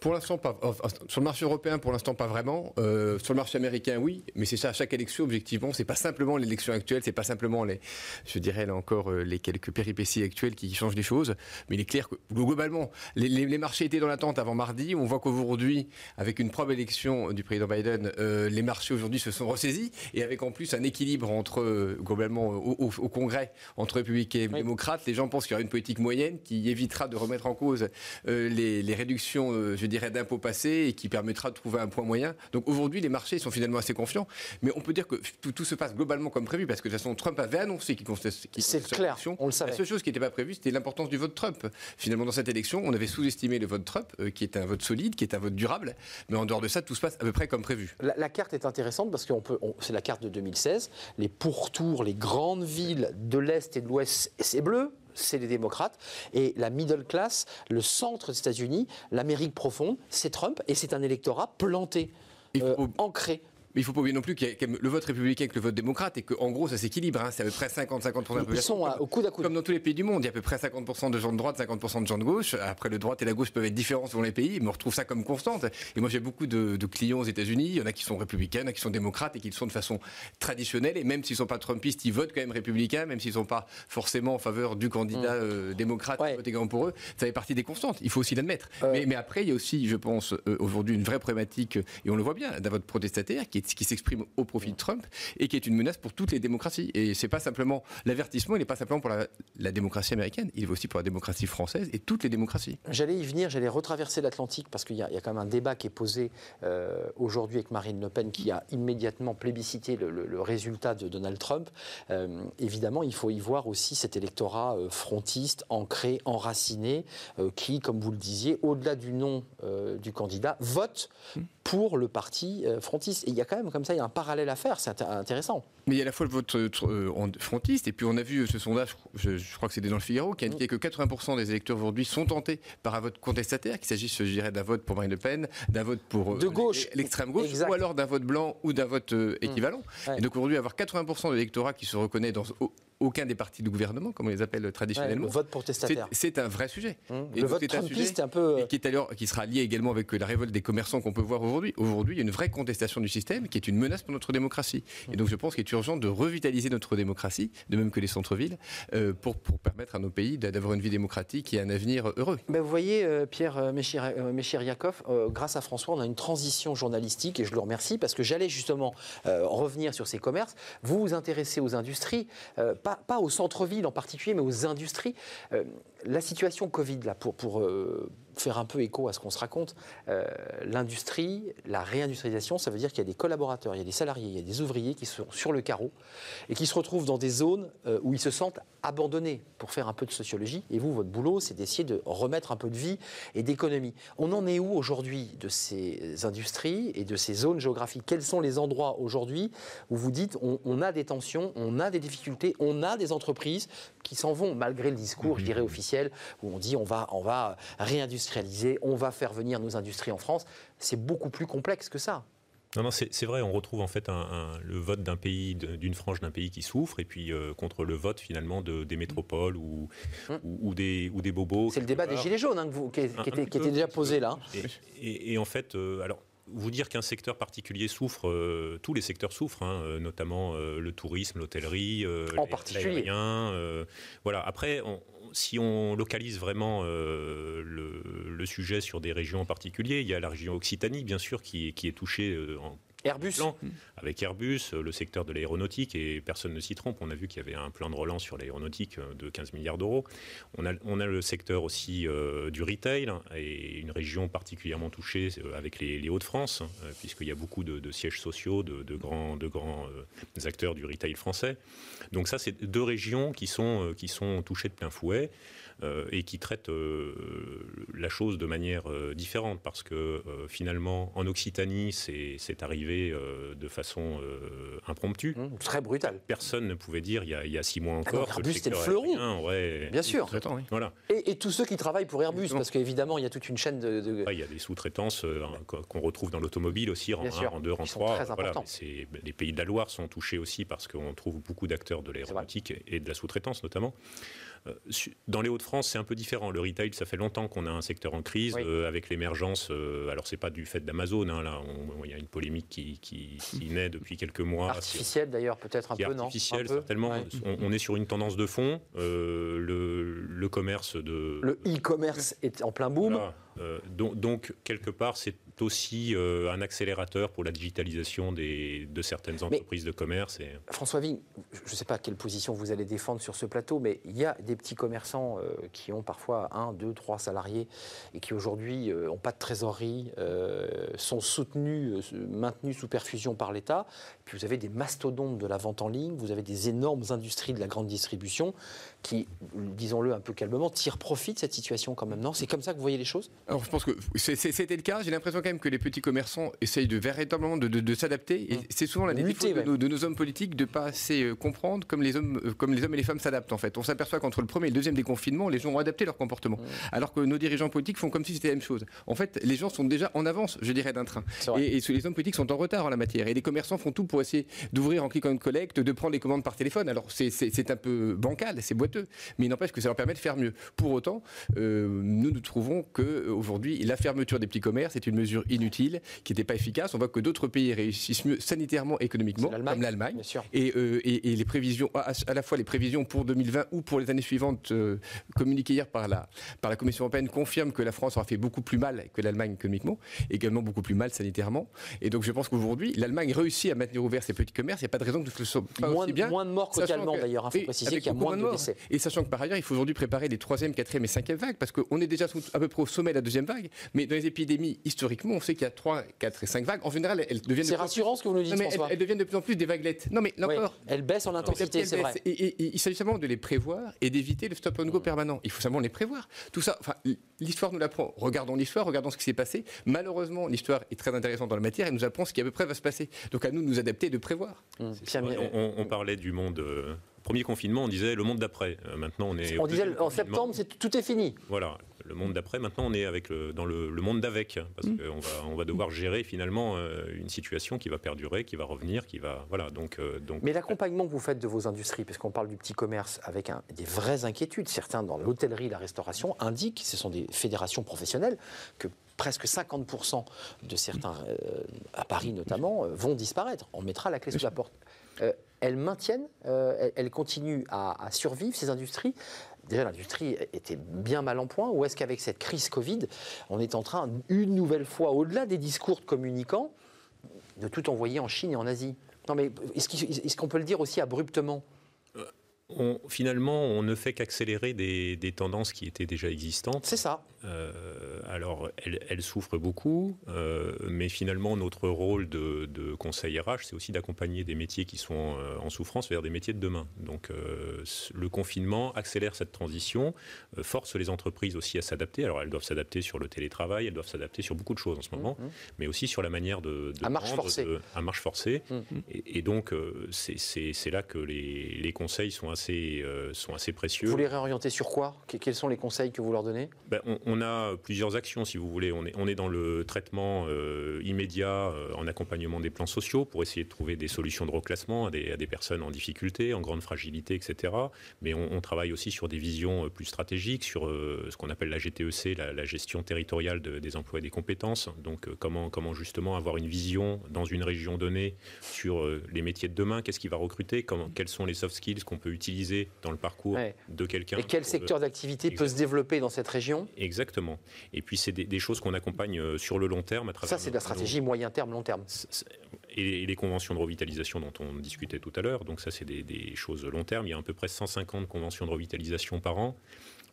Pour l'instant, pas. enfin, Sur le marché européen, pour l'instant, pas vraiment. Euh, sur le marché américain, oui. Mais c'est ça, à chaque élection, objectivement, c'est pas simplement l'élection actuelle, c'est pas simplement les, je dirais là encore, euh, les quelques péripéties actuelles qui changent les choses. Mais il est clair que, globalement, les, les- les marchés étaient dans l'attente avant mardi. On voit qu'aujourd'hui, avec une probable élection du président Biden, euh, les marchés aujourd'hui se sont ressaisis. Et avec en plus un équilibre entre, globalement, au, au- au Congrès, entre républicains et Oui. démocrates, les gens pensent qu'il y aura une politique moyenne qui évitera de remettre en cause euh, les, les réductions, je dirais, d'impôts passés et qui permettra de trouver un point moyen. Donc aujourd'hui, les marchés sont finalement assez confiants. Mais on peut dire que tout, tout se passe globalement comme prévu parce que de toute façon, Trump avait annoncé qu'il conteste. qu'il C'est contesterait clair, on le savait. La seule chose qui n'était pas prévue, c'était l'importance du vote Trump. Finalement, dans cette élection, on avait sous-estimé le vote Trump, euh, qui est un vote solide, qui est un vote durable. Mais en dehors de ça, tout se passe à peu près comme prévu. La, la carte est intéressante parce que c'est la carte de 2016. Les pourtours, les grandes villes de l'Est et de l'Ouest, c'est bleu. C'est les démocrates. Et la middle class, le centre des États-Unis, l'Amérique profonde, c'est Trump. Et c'est un électorat planté, euh, ancré. Mais il faut pas oublier non plus qu'il y a quand même le vote républicain avec le vote démocrate et qu'en gros, ça s'équilibre. hein. C'est à peu près 50-50% de la Ils sont à- au coude à coude. Comme dans tous les pays du monde, il y a à peu près 50% de gens de droite, 50% de gens de gauche. Après, le droite et la gauche peuvent être différents selon les pays, mais on retrouve ça comme constante. Et moi, j'ai beaucoup de, de clients aux États-Unis. Il y en a qui sont républicains, il y en a qui sont démocrates et qui le sont de façon traditionnelle. Et même s'ils ne sont pas trumpistes, ils votent quand même républicains, même s'ils ne sont pas forcément en faveur du candidat euh, démocrate. Ouais. qui vote également pour eux. Ça fait partie des constantes. Il faut aussi l'admettre. Euh. Mais, mais après, il y a aussi, je pense, euh, aujourd'hui une vraie problématique, et on le voit bien, d'un vote protestataire qui, est- qui s'exprime au profit de Trump et qui est une menace pour toutes les démocraties. Et c'est pas simplement l'avertissement, il n'est pas simplement pour la, la démocratie américaine, il est aussi pour la démocratie française et toutes les démocraties. J'allais y venir, j'allais retraverser l'Atlantique parce qu'il y, a il y a quand même un débat qui est posé euh, aujourd'hui avec Marine Le Pen qui a immédiatement plébiscité le, le- le résultat de Donald Trump. Euh, évidemment, il faut y voir aussi cet électorat euh, frontiste, ancré, enraciné, euh, qui, comme vous le disiez, au-delà du nom euh, du candidat, vote pour le parti euh, frontiste. Et il y a quand même comme ça, il y a un parallèle à faire, c'est inté- intéressant. Mais il y a à la fois le vote euh, frontiste, et puis on a vu euh, ce sondage, je, je crois que c'était dans le Figaro, qui indiquait que 80% des électeurs aujourd'hui sont tentés par un vote contestataire, qu'il s'agisse, je dirais, d'un vote pour Marine Le Pen, d'un vote pour De gauche. l'extrême gauche, Exact. ou alors d'un vote blanc ou d'un vote euh, équivalent. Ouais. Et donc aujourd'hui, avoir 80% de l'électorat qui se reconnaît dans aucun des partis du gouvernement, comme on les appelle Ouais, traditionnellement, le vote c'est protestataire. c'est un vrai sujet. Hum, Et Le vote c'est un trumpiste sujet est un peu... euh, et qui, est alors, qui sera lié également avec euh, la révolte des commerçants qu'on peut voir aujourd'hui. Aujourd'hui, il y a une vraie contestation du système qui est une menace pour notre démocratie. Et donc je pense qu'il est urgent de revitaliser notre démocratie, de même que les centres-villes, euh, pour, pour permettre à nos pays d'a- d'avoir une vie démocratique et un avenir heureux. Ben, vous voyez, euh, Pierre euh, Méchir- euh, Méchiriakov, euh, grâce à François, on a une transition journalistique et je le remercie parce que j'allais justement euh, revenir sur ces commerces. Vous vous intéressez aux industries, euh, pas, au centre-ville en particulier, mais aux industries. Euh, la situation Covid, là, pour, pour, euh, faire un peu écho à ce qu'on se raconte, euh, l'industrie, la réindustrialisation, ça veut dire qu'il y a des collaborateurs, il y a des salariés, il y a des ouvriers qui sont sur le carreau et qui se retrouvent dans des zones euh, où ils se sentent abandonnés pour faire un peu de sociologie. Et vous, votre boulot, c'est d'essayer de remettre un peu de vie et d'économie. On en est où aujourd'hui de ces industries et de ces zones géographiques? Quels sont les endroits aujourd'hui où vous dites on, on a des tensions, on a des difficultés, on a des entreprises qui s'en vont malgré le discours, je dirais, officiel, où on dit on va, on va réindustrialiser, on va faire venir nos industries en France. C'est beaucoup plus complexe que ça. Non, non, c'est vrai, on retrouve en fait le vote d'un pays, d'une frange d'un pays qui souffre, et puis euh, contre le vote finalement de, des métropoles ou, ou, des, ou des bobos. C'est le débat des Gilets jaunes hein, vous, qui, était, déjà posé là. Et, en fait, euh, alors vous dire qu'un secteur particulier souffre, euh, tous les secteurs souffrent, hein, notamment le tourisme, l'hôtellerie, l'aérien. voilà. Après, on, si on localise vraiment euh, le, sujet sur des régions en particulier, il y a la région Occitanie, bien sûr, qui, est touchée euh, Airbus. avec Airbus, euh, le secteur de l'aéronautique, et personne ne s'y trompe. On a vu qu'il y avait un plan de relance sur l'aéronautique euh, de 15 milliards d'euros. On a, on a le secteur aussi euh, du retail, et une région particulièrement touchée avec les, Hauts-de-France, puisqu'il y a beaucoup de, sièges sociaux, de, grands, de grands acteurs du retail français. Donc ça, c'est deux régions qui sont, qui sont touchées de plein fouet. Euh, et qui traite euh, la chose de manière euh, différente parce que finalement en Occitanie c'est arrivé de façon impromptue. Mmh, très brutal. Personne ne pouvait dire il y a, il y a six mois encore que Airbus c'était le fleuron. ouais, Bien sûr. Oui. Voilà. Et, et, tous ceux qui travaillent pour Airbus parce qu'évidemment il y a toute une chaîne de. il y a des sous-traitances qu'on retrouve dans l'automobile aussi, en 1, en 2, en 3. Voilà, les pays de la Loire sont touchés aussi parce qu'on trouve beaucoup d'acteurs de l'aéronautique et de la sous-traitance notamment. Dans les Hauts-de-France, c'est un peu différent. Le retail, ça fait longtemps qu'on a un secteur en crise euh, avec l'émergence. Euh, alors, c'est pas du fait d'Amazon. Hein, là, il y a une polémique qui, qui, naît depuis quelques mois. Artificielle d'ailleurs, peut-être un peu, non? Artificielle, certainement. On, est sur une tendance de fond. le, le, commerce de. Le e-commerce est en plein boom. Donc, donc, quelque part, c'est aussi euh, un accélérateur pour la digitalisation des, de certaines entreprises de commerce. Et... François Vigne, je ne sais pas quelle position vous allez défendre sur ce plateau, mais il y a des petits commerçants euh, qui ont parfois un, deux, trois salariés et qui aujourd'hui n'ont euh, pas de trésorerie, sont soutenus, maintenus sous perfusion par l'État. Puis vous avez des mastodontes de la vente en ligne, vous avez des énormes industries de la grande distribution qui, disons-le un peu calmement, tirent profit de cette situation quand même. Non? C'est comme ça que vous voyez les choses? Alors je pense que c'était le cas. J'ai l'impression quand même que les petits commerçants essayent de véritablement de, s'adapter. Et mmh. c'est souvent la défaut de, nos, hommes politiques de pas assez euh, comprendre comme les hommes, euh, comme les hommes et les femmes s'adaptent en fait. On s'aperçoit qu'entre le premier et le deuxième déconfinement, les gens ont adapté leur comportement, mmh. alors que nos dirigeants politiques font comme si c'était la même chose. En fait, les gens sont déjà en avance, je dirais, d'un train. Et, les hommes politiques sont en retard en la matière. Et les commerçants font tout pour essayer d'ouvrir en click and collect, de prendre les commandes par téléphone. Alors c'est un peu bancal, c'est boiteux, mais il n'empêche que ça leur permet de faire mieux. Pour autant, euh, nous nous trouvons que aujourd'hui la fermeture des petits commerces est une mesure inutile qui n'était pas efficace. On voit que d'autres pays réussissent mieux sanitairement, économiquement, comme l'Allemagne. Euh, et, et, les prévisions, à, la fois les prévisions pour 2020 ou pour les années suivantes, euh, communiquées hier par la, par la Commission européenne, confirment que la France aura fait beaucoup plus mal que l'Allemagne économiquement, également beaucoup plus mal sanitairement. Et donc je pense qu'aujourd'hui, l'Allemagne réussit à maintenir ouvert ses petits commerces. Il n'y a pas de raison que ce soit pas moins, aussi bien. Moins de morts côté allemand d'ailleurs. Il faut préciser qu'il y a moins de, décès. Et sachant que par ailleurs, il faut aujourd'hui préparer les troisième, quatrième et cinquième vagues, parce qu'on est déjà à peu près au sommet de la deuxième vague. Mais dans les épidémies, historiquement, on sait qu'il y a 3, 4 et 5 vagues. En général, elles deviennent. C'est rassurant ce que vous nous dites, François. Elles, deviennent de plus en plus des vaguelettes. Non, mais là encore. Elles baissent en intensité, c'est vrai. Et, il s'agit simplement de les prévoir et d'éviter le stop and go permanent. Il faut simplement les prévoir. Tout ça, enfin, l'histoire nous l'apprend. Regardons l'histoire, regardons ce qui s'est passé. Malheureusement, l'histoire est très intéressante dans la matière et nous apprend ce qui à peu près va se passer. Donc à nous de nous adapter et de prévoir. Mmh. On, parlait du monde. Euh, premier confinement, on disait le monde d'après. Euh, maintenant, on est. On disait en septembre, tout est fini. Voilà le monde d'après, maintenant, on est avec le, dans le, monde d'avec, parce mm. qu'on va, on va devoir gérer finalement euh, une situation qui va perdurer, qui va revenir, qui va. Voilà, donc. Euh, donc Mais l'accompagnement que vous faites de vos industries, puisqu'on parle du petit commerce avec des vraies inquiétudes, certains dans l'hôtellerie, la restauration indiquent, ce sont des fédérations professionnelles, que presque 50% de certains, euh, à Paris notamment, vont disparaître. On mettra la clé sous la porte. Elles maintiennent, elles, continuent à, à, survivre, ces industries, déjà l'industrie était bien mal en point, ou est-ce qu'avec cette crise Covid, on est en train, une nouvelle fois, au-delà des discours de communicants, de tout envoyer en Chine et en Asie? Non mais est-ce qu'on peut le dire aussi abruptement? On, finalement, on ne fait qu'accélérer des, tendances qui étaient déjà existantes. C'est ça. Euh, alors, elle, souffre beaucoup, euh, mais finalement, notre rôle de, conseil RH, c'est aussi d'accompagner des métiers qui sont euh, en souffrance vers des métiers de demain. Donc, le confinement accélère cette transition, force les entreprises aussi à s'adapter. Alors, elles doivent s'adapter sur le télétravail, elles doivent s'adapter sur beaucoup de choses en ce moment, mmh, mmh. mais aussi sur la manière de... à marche forcée. à marche forcée. Mmh, et, donc, c'est là que les, conseils sont assez, sont assez précieux. Vous les réorientez sur quoi? Quels sont les conseils que vous leur donnez? Ben, on, a plusieurs actions, si vous voulez. On est, on est dans le traitement euh, immédiat euh, en accompagnement des plans sociaux pour essayer de trouver des solutions de reclassement à des, personnes en difficulté, en grande fragilité, etc. Mais on, travaille aussi sur des visions euh, plus stratégiques, sur ce qu'on appelle la GTEC, la, gestion territoriale des emplois et des compétences. Donc comment, comment justement avoir une vision dans une région donnée sur les métiers de demain, qu'est-ce qui va recruter, comment, quels sont les soft skills qu'on peut utiliser dans le parcours de quelqu'un. Et quel secteur d'activité peut se développer dans cette région? Exactement. Et puis c'est des, choses qu'on accompagne euh, sur le long terme à travers. Ça, c'est de la stratégie moyen terme, long terme. Et les conventions de revitalisation dont on discutait tout à l'heure. Donc ça, c'est des, des, choses long terme. Il y a à peu près 150 conventions de revitalisation par an.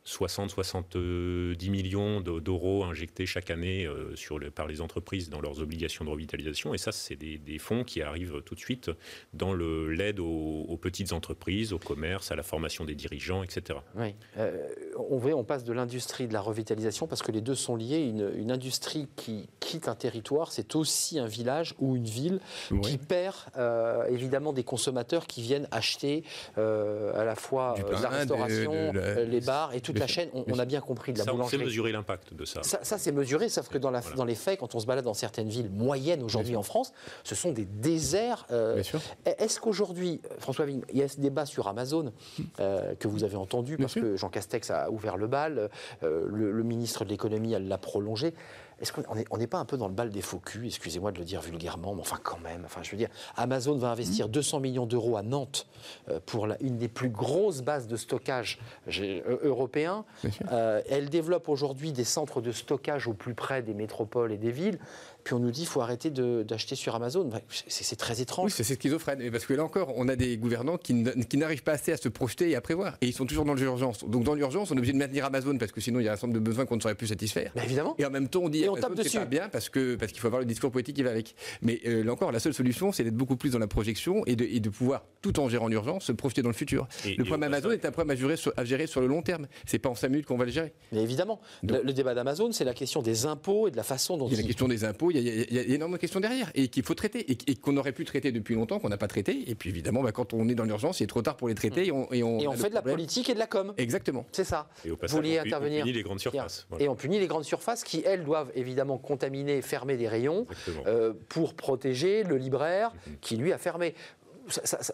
60-70 millions d'euros injectés chaque année euh, sur par les entreprises dans leurs obligations de revitalisation. Et ça, c'est des, fonds qui arrivent tout de suite dans l'aide aux, petites entreprises, au commerce, à la formation des dirigeants, etc. Oui. Euh, on, on passe de l'industrie de la revitalisation parce que les deux sont liés. Une, industrie qui quitte un territoire, c'est aussi un village ou une ville qui perd euh, évidemment des consommateurs qui viennent acheter à la fois la restauration, les bars et tout toute la chaîne, on, a bien compris de la boulangerie. On sait mesurer l'impact de ça. Ça, c'est mesuré, sauf que dans, la, dans, les faits, quand on se balade dans certaines villes moyennes aujourd'hui en France, ce sont des déserts. Euh, est-ce qu'aujourd'hui, François Vigne, il y a ce débat sur Amazon euh, que vous avez entendu, parce que Jean Castex a ouvert le bal, euh, le, le, ministre de l'économie l'a prolongé. Est-ce qu'on n'est pas un peu dans le bal des faux culs Excusez-moi de le dire vulgairement, mais enfin quand même. Enfin, je veux dire, Amazon va investir 200 mmh. millions d'euros à Nantes euh, pour une des plus grosses bases de stockage euh, européens. Euh, elle développe aujourd'hui des centres de stockage au plus près des métropoles et des villes. Puis on nous dit qu'il faut arrêter d'acheter sur Amazon. C'est très étrange. Oui, c'est schizophrène. Parce que là encore, on a des gouvernants qui n'arrivent pas assez à se projeter et à prévoir. Et ils sont toujours dans l'urgence. Donc dans l'urgence, on est obligé de maintenir Amazon parce que sinon il y a un ensemble de besoins qu'on ne saurait plus satisfaire. évidemment. Et en même temps, on dit on tape dessus. pas bien parce qu'il parce qu'il faut avoir le discours politique qui va avec. Mais euh, là encore, la seule solution, c'est d'être beaucoup plus dans la projection et de, et de pouvoir, tout en gérant l'urgence, se projeter dans le futur. le problème Amazon est un problème à gérer, sur, à gérer sur le long terme. C'est pas en 5 minutes qu'on va le gérer. Mais évidemment. le, débat d'Amazon, c'est la question des impôts et de la façon dont. Il y a la question des impôts, il y a, il y a énormément de questions derrière et qu'il faut traiter et, qu'on aurait pu traiter depuis longtemps, qu'on n'a pas traité. Et puis évidemment, bah, quand on est dans l'urgence, il est trop tard pour les traiter. Et on, et on, fait de la politique et de la com. Exactement. C'est ça. Et au passage, Vous on, intervenir. punit les grandes surfaces. Et on punit les grandes surfaces qui, elles, doivent évidemment contaminer, fermer des rayons euh, pour protéger le libraire mhm. qui, lui, a fermé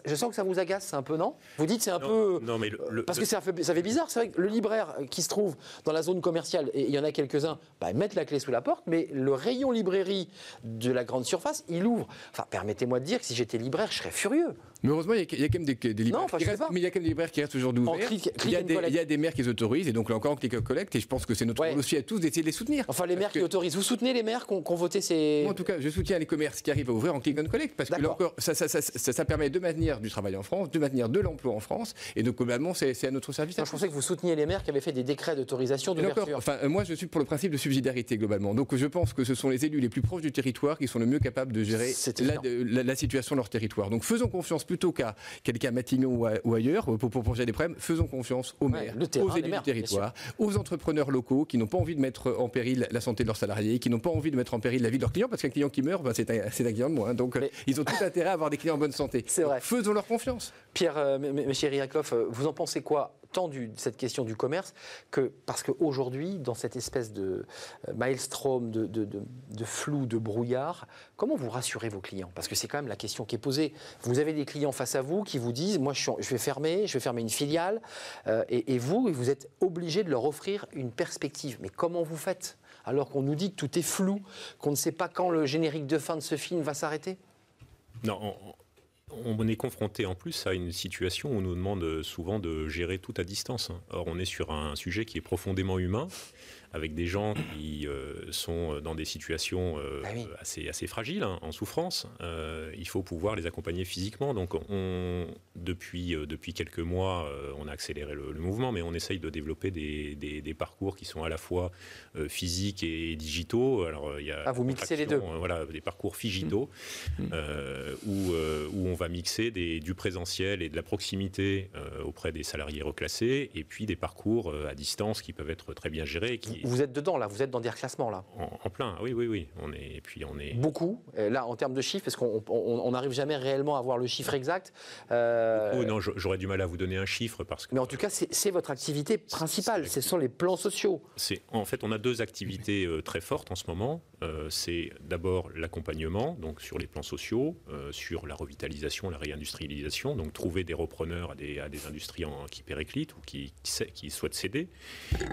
je sens que ça vous agace un peu, non? Vous dites c'est un peu. Non, mais parce que ça fait, ça fait bizarre. C'est vrai que le libraire qui se trouve dans la zone commerciale, et il y en a quelques-uns, bah, mettent la clé sous la porte, mais le rayon librairie de la grande surface, il ouvre. Enfin, permettez-moi de dire que si j'étais libraire, je serais furieux. Mais heureusement, il y, a, quand même des, des libraires. qui restent, mais il y a quand même des libraires qui restent aujourd'hui ouverts. il, y a des, il y a des maires qui les autorisent, et donc là encore, on click collecte, et je pense que c'est notre rôle aussi à tous d'essayer de les soutenir. Enfin, les maires qui autorisent. Vous soutenez les maires qui ont, voté ces. Moi, en tout cas, je soutiens les commerces qui arrivent à ouvrir en click and collect, parce que là encore, ça, ça, ça, ça, permet de maintenir du travail en France, de maintenir de l'emploi en France, et donc globalement, c'est à notre service. je pensais que vous souteniez les maires qui avaient fait des décrets d'autorisation d'ouverture. Enfin, euh, moi, je suis pour le principe de subsidiarité globalement. Donc, je pense que ce sont les élus les plus proches du territoire qui sont le mieux capables de gérer la, la, situation de leur territoire. Donc, faisons confiance plutôt qu'à quelqu'un à Matignon ou, ailleurs pour, pour, gérer des problèmes, faisons confiance aux maires, aux élus du territoire, aux entrepreneurs locaux qui n'ont pas envie de mettre en péril la santé de leurs salariés, qui n'ont pas envie de mettre en péril la vie de leurs clients, parce qu'un client qui meurt, ben, c'est un, un, client de moins. Donc ils ont tout intérêt à avoir des clients en bonne santé. C'est vrai. Faisons leur confiance. Pierre, euh, M. Riakoff, euh, vous en pensez quoi tant de cette question du commerce que parce qu'aujourd'hui, dans cette espèce de euh, maelstrom, de, de, flou, de brouillard, comment vous rassurez vos clients? Parce que c'est quand même la question qui est posée. Vous avez des clients face à vous qui vous disent, moi je, vais fermer, je vais fermer une filiale, euh, et, vous, vous êtes obligé de leur offrir une perspective. Mais comment vous faites alors qu'on nous dit que tout est flou, qu'on ne sait pas quand le générique de fin de ce film va s'arrêter? Non, on est confronté en plus à une situation où on nous demande souvent de gérer tout à distance. Or, on est sur un sujet qui est profondément humain, avec des gens qui sont dans des situations Ah oui. assez, assez fragiles, hein, en souffrance. il faut pouvoir les accompagner physiquement. Donc, on, depuis, depuis quelques mois, on a accéléré le, le mouvement, mais on essaye de développer des, des- des parcours qui sont à la fois euh, physiques et digitaux. Alors, euh, il y a Ah, vous mixez les euh, voilà, des parcours figitaux euh, où, euh, où on va mixer des, du présentiel et de la proximité euh, auprès des salariés reclassés, et puis des parcours euh, à distance qui peuvent être très bien gérés. et Qui, Vous êtes dedans là, vous êtes dans des reclassements là. en, en plein, oui, oui, oui. On est, et puis on est. Beaucoup. Là, en termes de chiffres, parce qu'on on- on n'arrive jamais réellement à avoir le chiffre exact. Euh, Oh, non, j'aurais du mal à vous donner un chiffre parce que mais en tout cas, c'est votre activité principale. Ce sont les plans sociaux. C'est en fait on a deux activités euh, très fortes en ce moment. Euh, c'est d'abord l'accompagnement, donc sur les plans sociaux, euh, sur la revitalisation, la réindustrialisation, donc trouver des repreneurs à des, à des industries en- qui périclitent ou qui, qui, sa- qui souhaitent céder.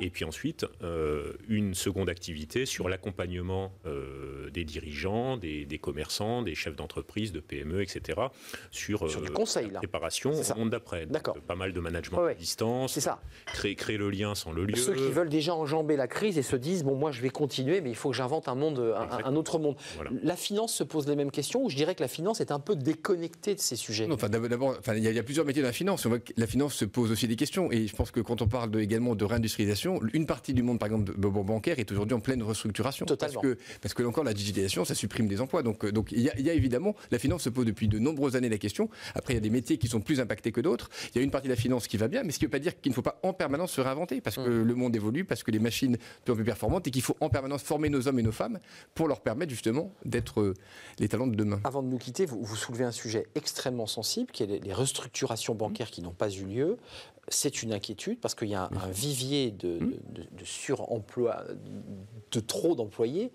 Et puis ensuite euh, une seconde activité sur l'accompagnement euh, des dirigeants, des, des commerçants, des chefs d'entreprise, de PME, etc. Sur, Sur du euh, conseil, la là. préparation ça. au monde d'après. D'accord. euh, Pas mal de management Ouais, ouais. à distance. C'est ça. Créer, créer le lien sans le lieu. Ceux qui veulent déjà enjamber la crise et se disent bon, moi, je vais continuer, mais il faut que j'invente un monde, un- autre monde. Voilà. La finance se pose les mêmes questions, ou je dirais que la finance est un peu déconnectée de ces sujets? Non, enfin, d'abord, enfin, il y, a- il y a plusieurs métiers dans la finance. On voit que la finance se pose aussi des questions. Et je pense que quand on parle de- également de réindustrialisation, une partie du monde, par exemple, de, bancaire est aujourd'hui en pleine restructuration. Totalement. Parce que, parce que encore, la digitalisation, ça supprime des emplois. Donc, euh, donc il, y a, il y a évidemment, la finance se pose depuis de nombreuses années la question. Après, il y a des métiers qui sont plus impactés que d'autres. Il y a une partie de la finance qui va bien, mais ce qui ne veut pas dire qu'il ne faut pas en permanence se réinventer. Parce que Mm. le monde évolue, parce que les machines sont plus performantes et qu'il faut en permanence former nos hommes et nos femmes pour leur permettre justement d'être euh, les talents de demain. Avant de nous quitter, vous, vous soulevez un sujet extrêmement sensible, qui est les, les restructurations bancaires qui n'ont pas eu lieu. C'est une inquiétude parce qu'il y a un, un vivier de, de- de- de suremploi, de trop d'employés.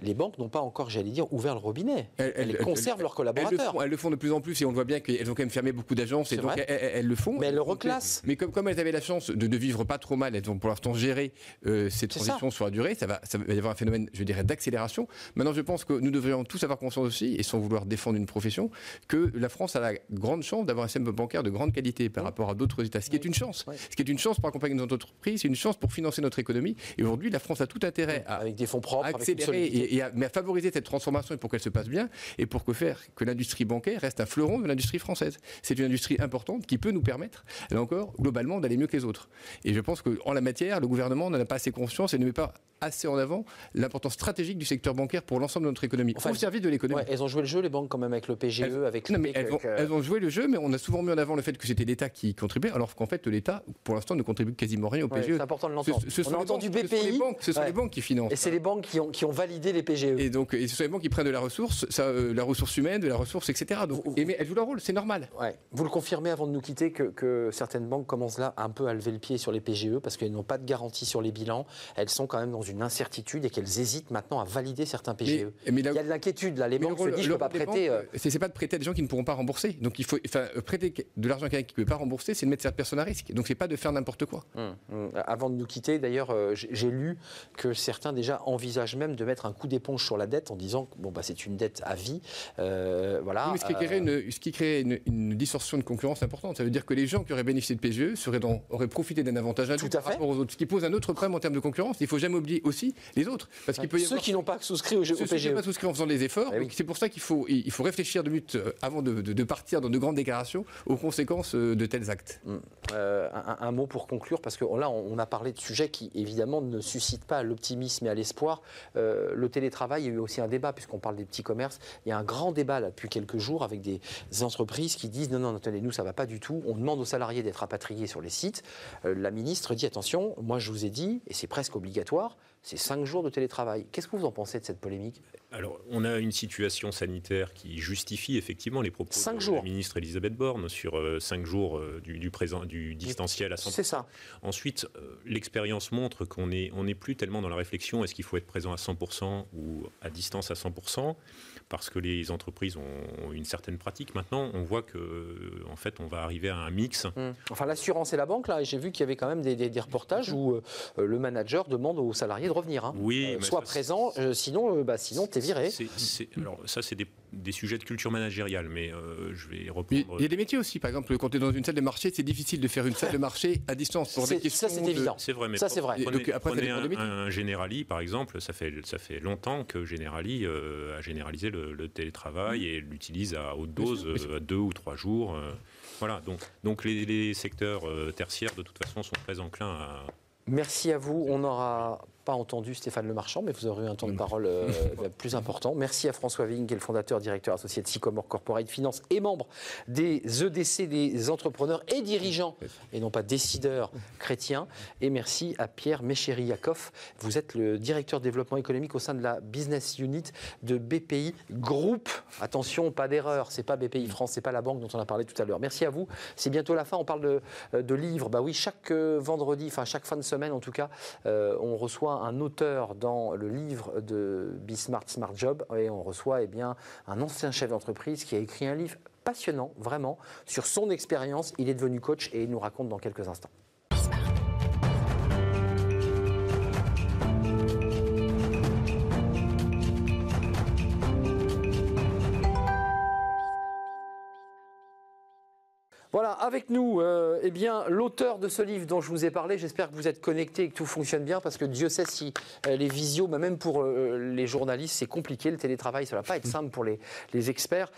Les banques n'ont pas encore, j'allais dire, ouvert le robinet. Elles- Elles, elles- conservent leurs le, collaborateurs. font, elles le font de plus en plus et on le voit bien qu'elles ont quand même fermé beaucoup d'agences et donc elles, le font. Mais elles le Donc, reclassent. Mais comme, comme elles avaient la chance de, de vivre pas trop mal, elles ont pour l'instant géré euh, cette C'est ça. transition sur la durée, ça va, ça va y avoir un phénomène, je dirais, d'accélération. Maintenant, je pense que nous devrions tous avoir conscience aussi, et sans vouloir défendre une profession, que la France a la grande chance d'avoir un système bancaire de grande qualité par rapport à d'autres États, ce qui est une chance. Ouais. Ce qui est une chance pour accompagner nos entreprises, c'est une chance pour financer notre économie. Et aujourd'hui, la France a tout intérêt à, avec des fonds propres, avec accélérer solidité. et, et à, mais à favoriser cette transformation et pour qu'elle se passe bien et pour que faire que l'industrie bancaire reste un fleuron de l'industrie française. C'est une industrie importante qui peut nous permettre, là encore, globalement, d'aller mieux que les autres. Et je pense qu'en la matière, le gouvernement n'en a pas assez conscience et ne met pas assez en avant l'importance stratégique du secteur bancaire pour l'ensemble de notre économie, Enfin, au service de l'économie. Ouais, elles ont joué le jeu, les banques, quand même, avec le PGE, Elles- avec Non, mais elles, ont, avec, euh, elles ont joué le jeu, mais on a souvent mis en avant le fait que c'était l'État qui contribuait, alors qu'en fait, l'État, pour l'instant, ne contribue quasiment rien au ouais, PGE. c'est important de l'entendre. ce sont On a les entendu banques- ce sont les BPI. banques- Ce sont Ouais. les banques qui financent. Et c'est les banques qui ont, qui ont validé les PGE. Et donc, et ce sont les banques qui prennent de la ressource, ça, euh, la ressource humaine, de la ressource, etc. Donc, et, mais elles jouent leur rôle, c'est normal. Ouais. Vous le confirmez avant de nous quitter que, que certaines banques commencent là un peu à lever le pied sur les PGE parce qu'elles n'ont pas de garantie sur les bilans. Elles sont quand même dans une incertitude et qu'elles hésitent maintenant à valider certains PGE. Mais- mais là- Il y a de l'inquiétude là. Les banques le se disent je ne peux pas prêter. euh, euh, C'est pas de prêter à des gens qui ne pourront pas rembourser. Donc il faut, enfin, euh, prêter de l'argent à quelqu'un qui ne peut pas rembourser, c'est de mettre cette personne à risque. Donc c'est pas de faire n'importe quoi. hum, hum. Avant de nous quitter, d'ailleurs, euh, j'ai lu que certains déjà envisagent même de mettre un coup d'éponge sur la dette en disant que bon, bah, c'est une dette à vie. Euh, voilà. Oui, mais ce qui créerait, une, ce qui crée une, une distorsion de concurrence importante. Ça veut dire que les gens qui auraient bénéficié de PGE seraient dans- auraient profité d'un avantage indu Tout à par fait. rapport aux autres. Ce qui pose un autre problème en termes de concurrence. Il faut jamais oublier aussi les autres. Parce qu'il peut y Ceux avoir qui n'ont pas souscrit au, au Ceux qui PGE. n'ont pas souscrit en faisant des efforts. Eh oui. C'est pour ça qu'il faut, il faut réfléchir de minutes euh, avant de, de- de partir dans de grandes déclarations aux conséquences euh, de tels actes. Euh, un, un mot pour conclure, parce que là, on, on a parlé de sujets qui, évidemment, ne suscitent pas l'optimisme et à l'espoir. Euh, le télétravail, il y a eu aussi un débat, puisqu'on parle des petits commerces. Il y a un grand débat, là, depuis quelques jours, avec des entreprises qui disent non, non, attendez, nous, ça va pas du tout. On demande aux salariés d'être rapatriés sur les sites. Euh, la ministre dit attention, moi, je vous ai dit, et c'est presque obligatoire, c'est cinq jours de télétravail. Qu'est-ce que vous en pensez de cette polémique? Alors, on a une situation sanitaire qui justifie effectivement les propos Cinq de jours. la ministre Elisabeth Borne sur euh, cinq jours euh, du, du présent, du distanciel à 100%. C'est ça. Ensuite, euh, l'expérience montre qu'on n'est on n'est plus tellement dans la réflexion est-ce qu'il faut être présent à 100% ou à distance à 100% parce que les entreprises ont une certaine pratique. Maintenant, on voit que en fait, on va arriver à un mix. Mmh. Enfin, l'assurance et la banque, là, j'ai vu qu'il y avait quand même des, des, reportages où le manager demande aux salariés de revenir. Hein. Oui, soit présent, sinon, bah, sinon, t'es viré. alors ça, c'est des, des, sujets de culture managériale, mais je vais reprendre. Il y a des métiers aussi, par exemple, quand tu es dans une salle de marché, c'est difficile de faire une salle de marché à distance pour des questions. Ça, c'est évident. C'est vrai, mais ça, c'est vrai. Prenez, Donc, après, prenez un, un, Generali, par exemple, ça fait, ça fait longtemps que Generali euh, a généralisé le, le télétravail mmh. et l'utilise à haute dose, euh, à deux ou trois jours. Euh, voilà, donc, donc les, les secteurs euh, tertiaires, de toute façon, sont très enclins à. Merci à vous. On aura pas entendu Stéphane Lemarchand, mais vous aurez eu un temps de parole euh, plus important. Merci à François Ving, qui est le fondateur, directeur associé de Sycomore Corporate Finance et membre des EDC, des entrepreneurs et dirigeants, et non pas décideurs chrétiens. Et merci à Pierre Méchéry-Yakov. Vous êtes le directeur de développement économique au sein de la business unit de BPI Group. Attention, pas d'erreur, c'est pas BPI France, c'est pas la banque dont on a parlé tout à l'heure. Merci à vous. C'est bientôt la fin. On parle de, euh, de livres. Bah oui, chaque euh, vendredi, enfin chaque fin de semaine en tout cas, on reçoit un auteur dans le livre de Bismart Smart Job et on reçoit eh bien, un ancien chef d'entreprise qui a écrit un livre passionnant, vraiment, sur son expérience. Il est devenu coach et il nous raconte dans quelques instants. Voilà, avec nous, euh, eh bien, l'auteur de ce livre dont je vous ai parlé. J'espère que vous êtes connectés et que tout fonctionne bien, parce que Dieu sait si euh, les visios, bah, même pour euh, les journalistes, c'est compliqué. Le télétravail, ça va pas être simple pour les, les experts.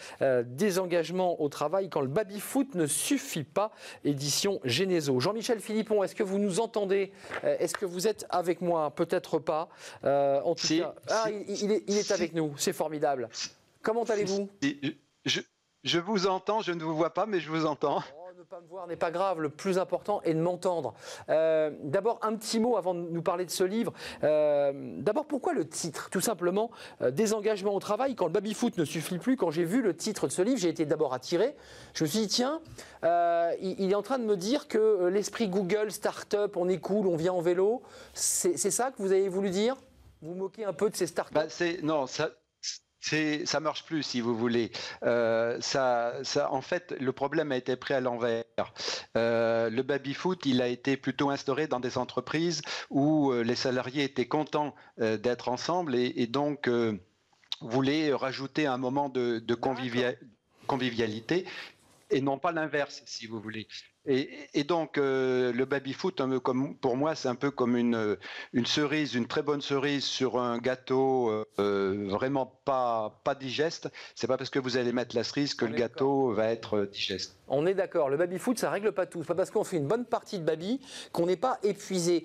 désengagement au travail quand le baby-foot ne suffit pas. Édition Geneso. Jean-Michel Philippon, est-ce que vous nous entendez? Est-ce que vous êtes avec moi? Peut-être pas. en tout cas, ah, il, est, il, est, avec nous. C'est formidable. Comment allez-vous? Je, je vous entends, je ne vous vois pas, mais je vous entends. Oh, ne pas me voir n'est pas grave, le plus important est de m'entendre. Euh, d'abord, un petit mot avant de nous parler de ce livre. Euh, d'abord, pourquoi le titre? Tout simplement, euh, Désengagement au travail, quand le baby-foot ne suffit plus. Quand j'ai vu le titre de ce livre, j'ai été d'abord attiré. Je me suis dit, tiens, il, est en train de me dire que l'esprit Google, start-up, on est cool, on vient en vélo. C'est ça que vous avez voulu dire? Vous moquez un peu de ces start-up? Bah, Non, ça ça marche plus si vous voulez. Euh, ça, ça, en fait, le problème a été pris à l'envers. Euh, le baby foot, il a été plutôt instauré dans des entreprises où euh, les salariés étaient contents d'être ensemble et, donc voulaient rajouter un moment de, de convivialité et non pas l'inverse, si vous voulez. Et, donc, euh, le baby-foot, comme, pour moi, c'est un peu comme une, une cerise, une très bonne cerise sur un gâteau euh, vraiment pas, pas digeste. C'est pas parce que vous allez mettre la cerise que le gâteau va être euh, digeste. On est d'accord. Le baby-foot, ça règle pas tout. C'est pas parce qu'on fait une bonne partie de baby qu'on n'est pas épuisé.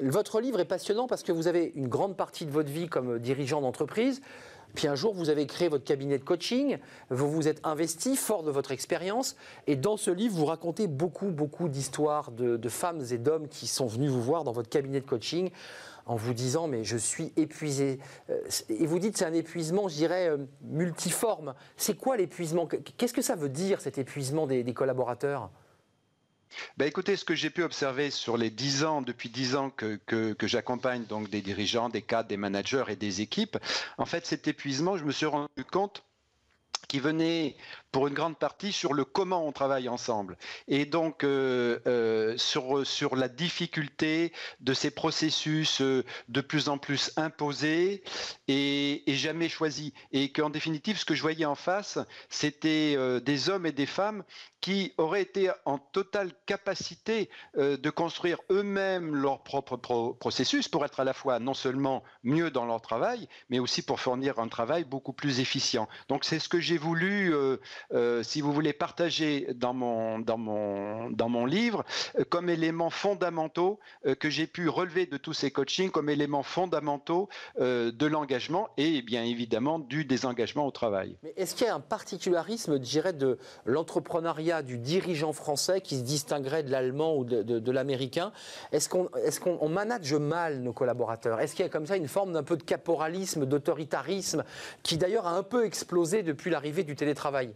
votre livre est passionnant parce que vous avez une grande partie de votre vie comme dirigeant d'entreprise. Puis un jour, vous avez créé votre cabinet de coaching, vous vous êtes investi fort de votre expérience, et dans ce livre, vous racontez beaucoup, beaucoup d'histoires de, femmes et d'hommes qui sont venus vous voir dans votre cabinet de coaching en vous disant mais je suis épuisé. Euh, et vous dites c'est un épuisement, je dirais, euh, multiforme. C'est quoi l'épuisement? Qu'est-ce que ça veut dire cet épuisement des collaborateurs? Ben écoutez, ce que j'ai pu observer sur les dix ans, depuis dix ans que, j'accompagne donc des dirigeants, des cadres, des managers et des équipes, en fait, cet épuisement, je me suis rendu compte qui venait pour une grande partie sur le comment on travaille ensemble. Et donc euh, euh, sur, la difficulté de ces processus euh, de plus en plus imposés et jamais choisis. Et qu'en définitive ce que je voyais en face c'était des hommes et des femmes qui auraient été en totale capacité de construire eux-mêmes leur propre processus pour être à la fois non seulement mieux dans leur travail mais aussi pour fournir un travail beaucoup plus efficient donc c'est ce que j'ai voulu euh, si vous voulez, partager dans mon, dans mon, dans mon livre euh, comme éléments fondamentaux euh, que j'ai pu relever de tous ces coachings, comme éléments fondamentaux de l'engagement et bien évidemment du désengagement au travail. Est-ce qu'il y a un particularisme, je dirais, de l'entrepreneuriat du dirigeant français qui se distinguerait de l'allemand ou de, l'américain. Est-ce qu'on est qu'on manage mal nos collaborateurs? Est-ce qu'il y a comme ça une forme d'un peu de caporalisme, d'autoritarisme qui d'ailleurs a un peu explosé depuis l'arrivée du télétravail?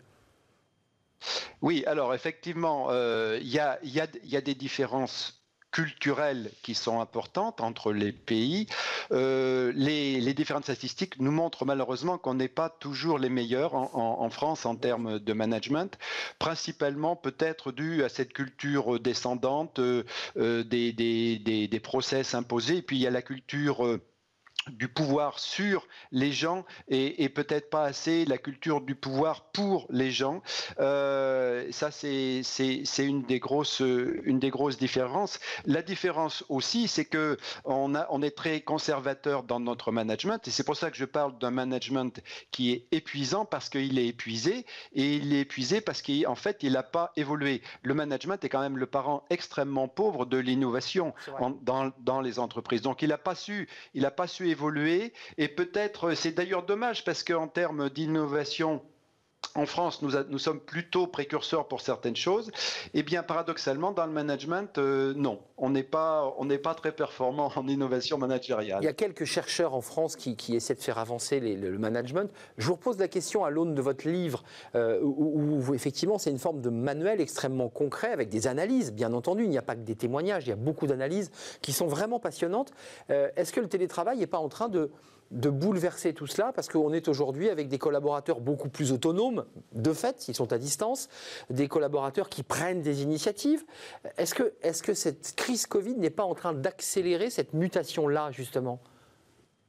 Oui, alors effectivement, euh, il y, a, des différences culturelles qui sont importantes entre les pays. Euh, les, différentes statistiques nous montrent malheureusement qu'on n'est pas toujours les meilleurs en, France en termes de management, principalement peut-être dû à cette culture descendante euh, euh, des, des, des, process imposés. Et puis il y a la culture du pouvoir sur les gens et, peut-être pas assez la culture du pouvoir pour les gens. Euh, ça, c'est une des grosses une des grosses différences. La différence aussi, c'est que on a on est très conservateur dans notre management et c'est pour ça que je parle d'un management qui est épuisant parce qu'il est épuisé et il est épuisé parce qu'en fait il n'a pas évolué. Le management est quand même le parent extrêmement pauvre de l'innovation dans, dans les entreprises. Donc il n'a pas su il n'a pas su évoluer. Et peut-être, c'est d'ailleurs dommage parce qu'en termes d'innovation, en France, nous, sommes plutôt précurseurs pour certaines choses. Eh bien, paradoxalement, dans le management, euh, non. On n'est pas, on n'est pas très performant en innovation managériale. Il y a quelques chercheurs en France qui, essaient de faire avancer le, management. Je vous repose la question à l'aune de votre livre, euh, où, effectivement, c'est une forme de manuel extrêmement concret avec des analyses, bien entendu. Il n'y a pas que des témoignages, il y a beaucoup d'analyses qui sont vraiment passionnantes. Euh, est-ce que le télétravail n'est pas en train de de bouleverser tout cela parce qu'on est aujourd'hui avec des collaborateurs beaucoup plus autonomes, de fait, ils sont à distance, des collaborateurs qui prennent des initiatives. Est-ce que, est que cette crise Covid n'est pas en train d'accélérer cette mutation-là, justement?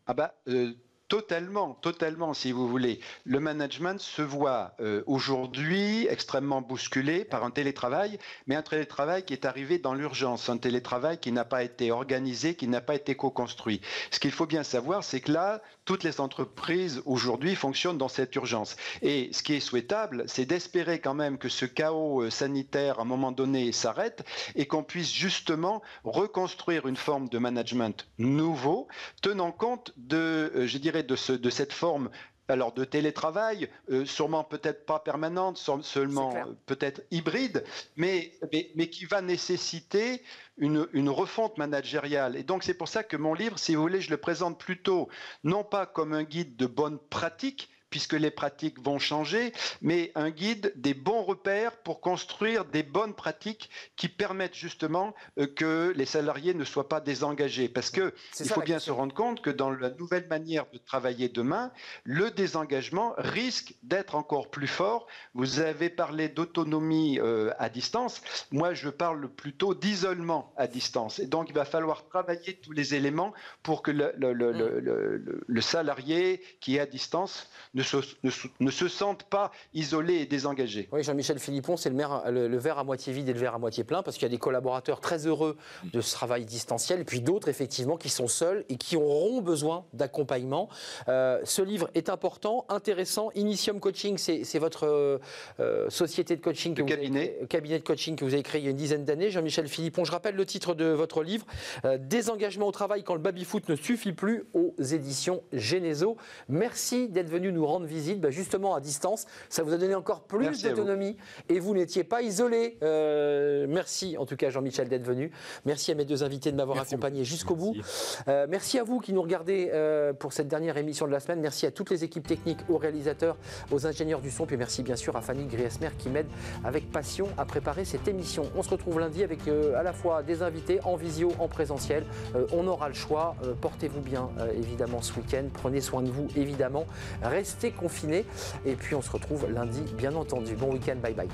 Ah bah, euh, Totalement, totalement, si vous voulez. Le management se voit euh, aujourd'hui extrêmement bousculé par un télétravail, mais un télétravail qui est arrivé dans l'urgence, un télétravail qui n'a pas été organisé, qui n'a pas été co-construit. Ce qu'il faut bien savoir, c'est que là, toutes les entreprises aujourd'hui fonctionnent dans cette urgence. Et ce qui est souhaitable, c'est d'espérer quand même que ce chaos euh, sanitaire, à un moment donné, s'arrête et qu'on puisse justement reconstruire une forme de management nouveau, tenant compte de, euh, cette forme alors de télétravail, euh, sûrement peut-être pas permanente, seulement peut-être hybride, mais, mais, qui va nécessiter une, une, refonte managériale. Et donc c'est pour ça que mon livre, si vous voulez, je le présente plutôt non pas comme un guide de bonnes pratiques, puisque les pratiques vont changer, mais un guide des bons repères pour construire des bonnes pratiques qui permettent justement euh, que les salariés ne soient pas désengagés. Parce que il faut bien se rendre compte que dans la nouvelle manière de travailler demain, le désengagement risque d'être encore plus fort. Vous avez parlé d'autonomie euh, à distance. Moi, je parle plutôt d'isolement à distance. Et donc, il va falloir travailler tous les éléments pour que le, le, le, le salarié qui est à distance ne ne se, sentent pas isolés et désengagés. Oui, Jean-Michel Philippon, c'est le, le, verre à moitié vide et le verre à moitié plein, parce qu'il y a des collaborateurs très heureux de ce travail distanciel, et puis d'autres, effectivement, qui sont seuls et qui auront besoin d'accompagnement. Euh, ce livre est important, intéressant. Initium Coaching, c'est votre euh, société de coaching, que cabinet. Avez, cabinet de coaching que vous avez créé il y a une dizaine d'années. Jean-Michel Philippon, je rappelle le titre de votre livre, euh, Désengagement au travail quand le baby-foot ne suffit plus, aux éditions Geneso. Merci d'être venu nous rendre visite, bah, justement à distance. Ça vous a donné encore plus d'autonomie et vous n'étiez pas isolé. Euh, merci en tout cas Jean-Michel d'être venu. Merci à mes deux invités de m'avoir accompagné jusqu'au bout. Euh, merci à vous qui nous regardez euh, pour cette dernière émission de la semaine. Merci à toutes les équipes techniques, aux réalisateurs, aux ingénieurs du son. Puis merci bien sûr à Fanny Griesmer qui m'aide avec passion à préparer cette émission. On se retrouve lundi avec à la fois des invités en visio, en présentiel. on aura le choix. Portez-vous bien évidemment ce week-end. Prenez soin de vous évidemment restez confinés. Et puis on se retrouve lundi, bien entendu. Bon week-end, bye bye.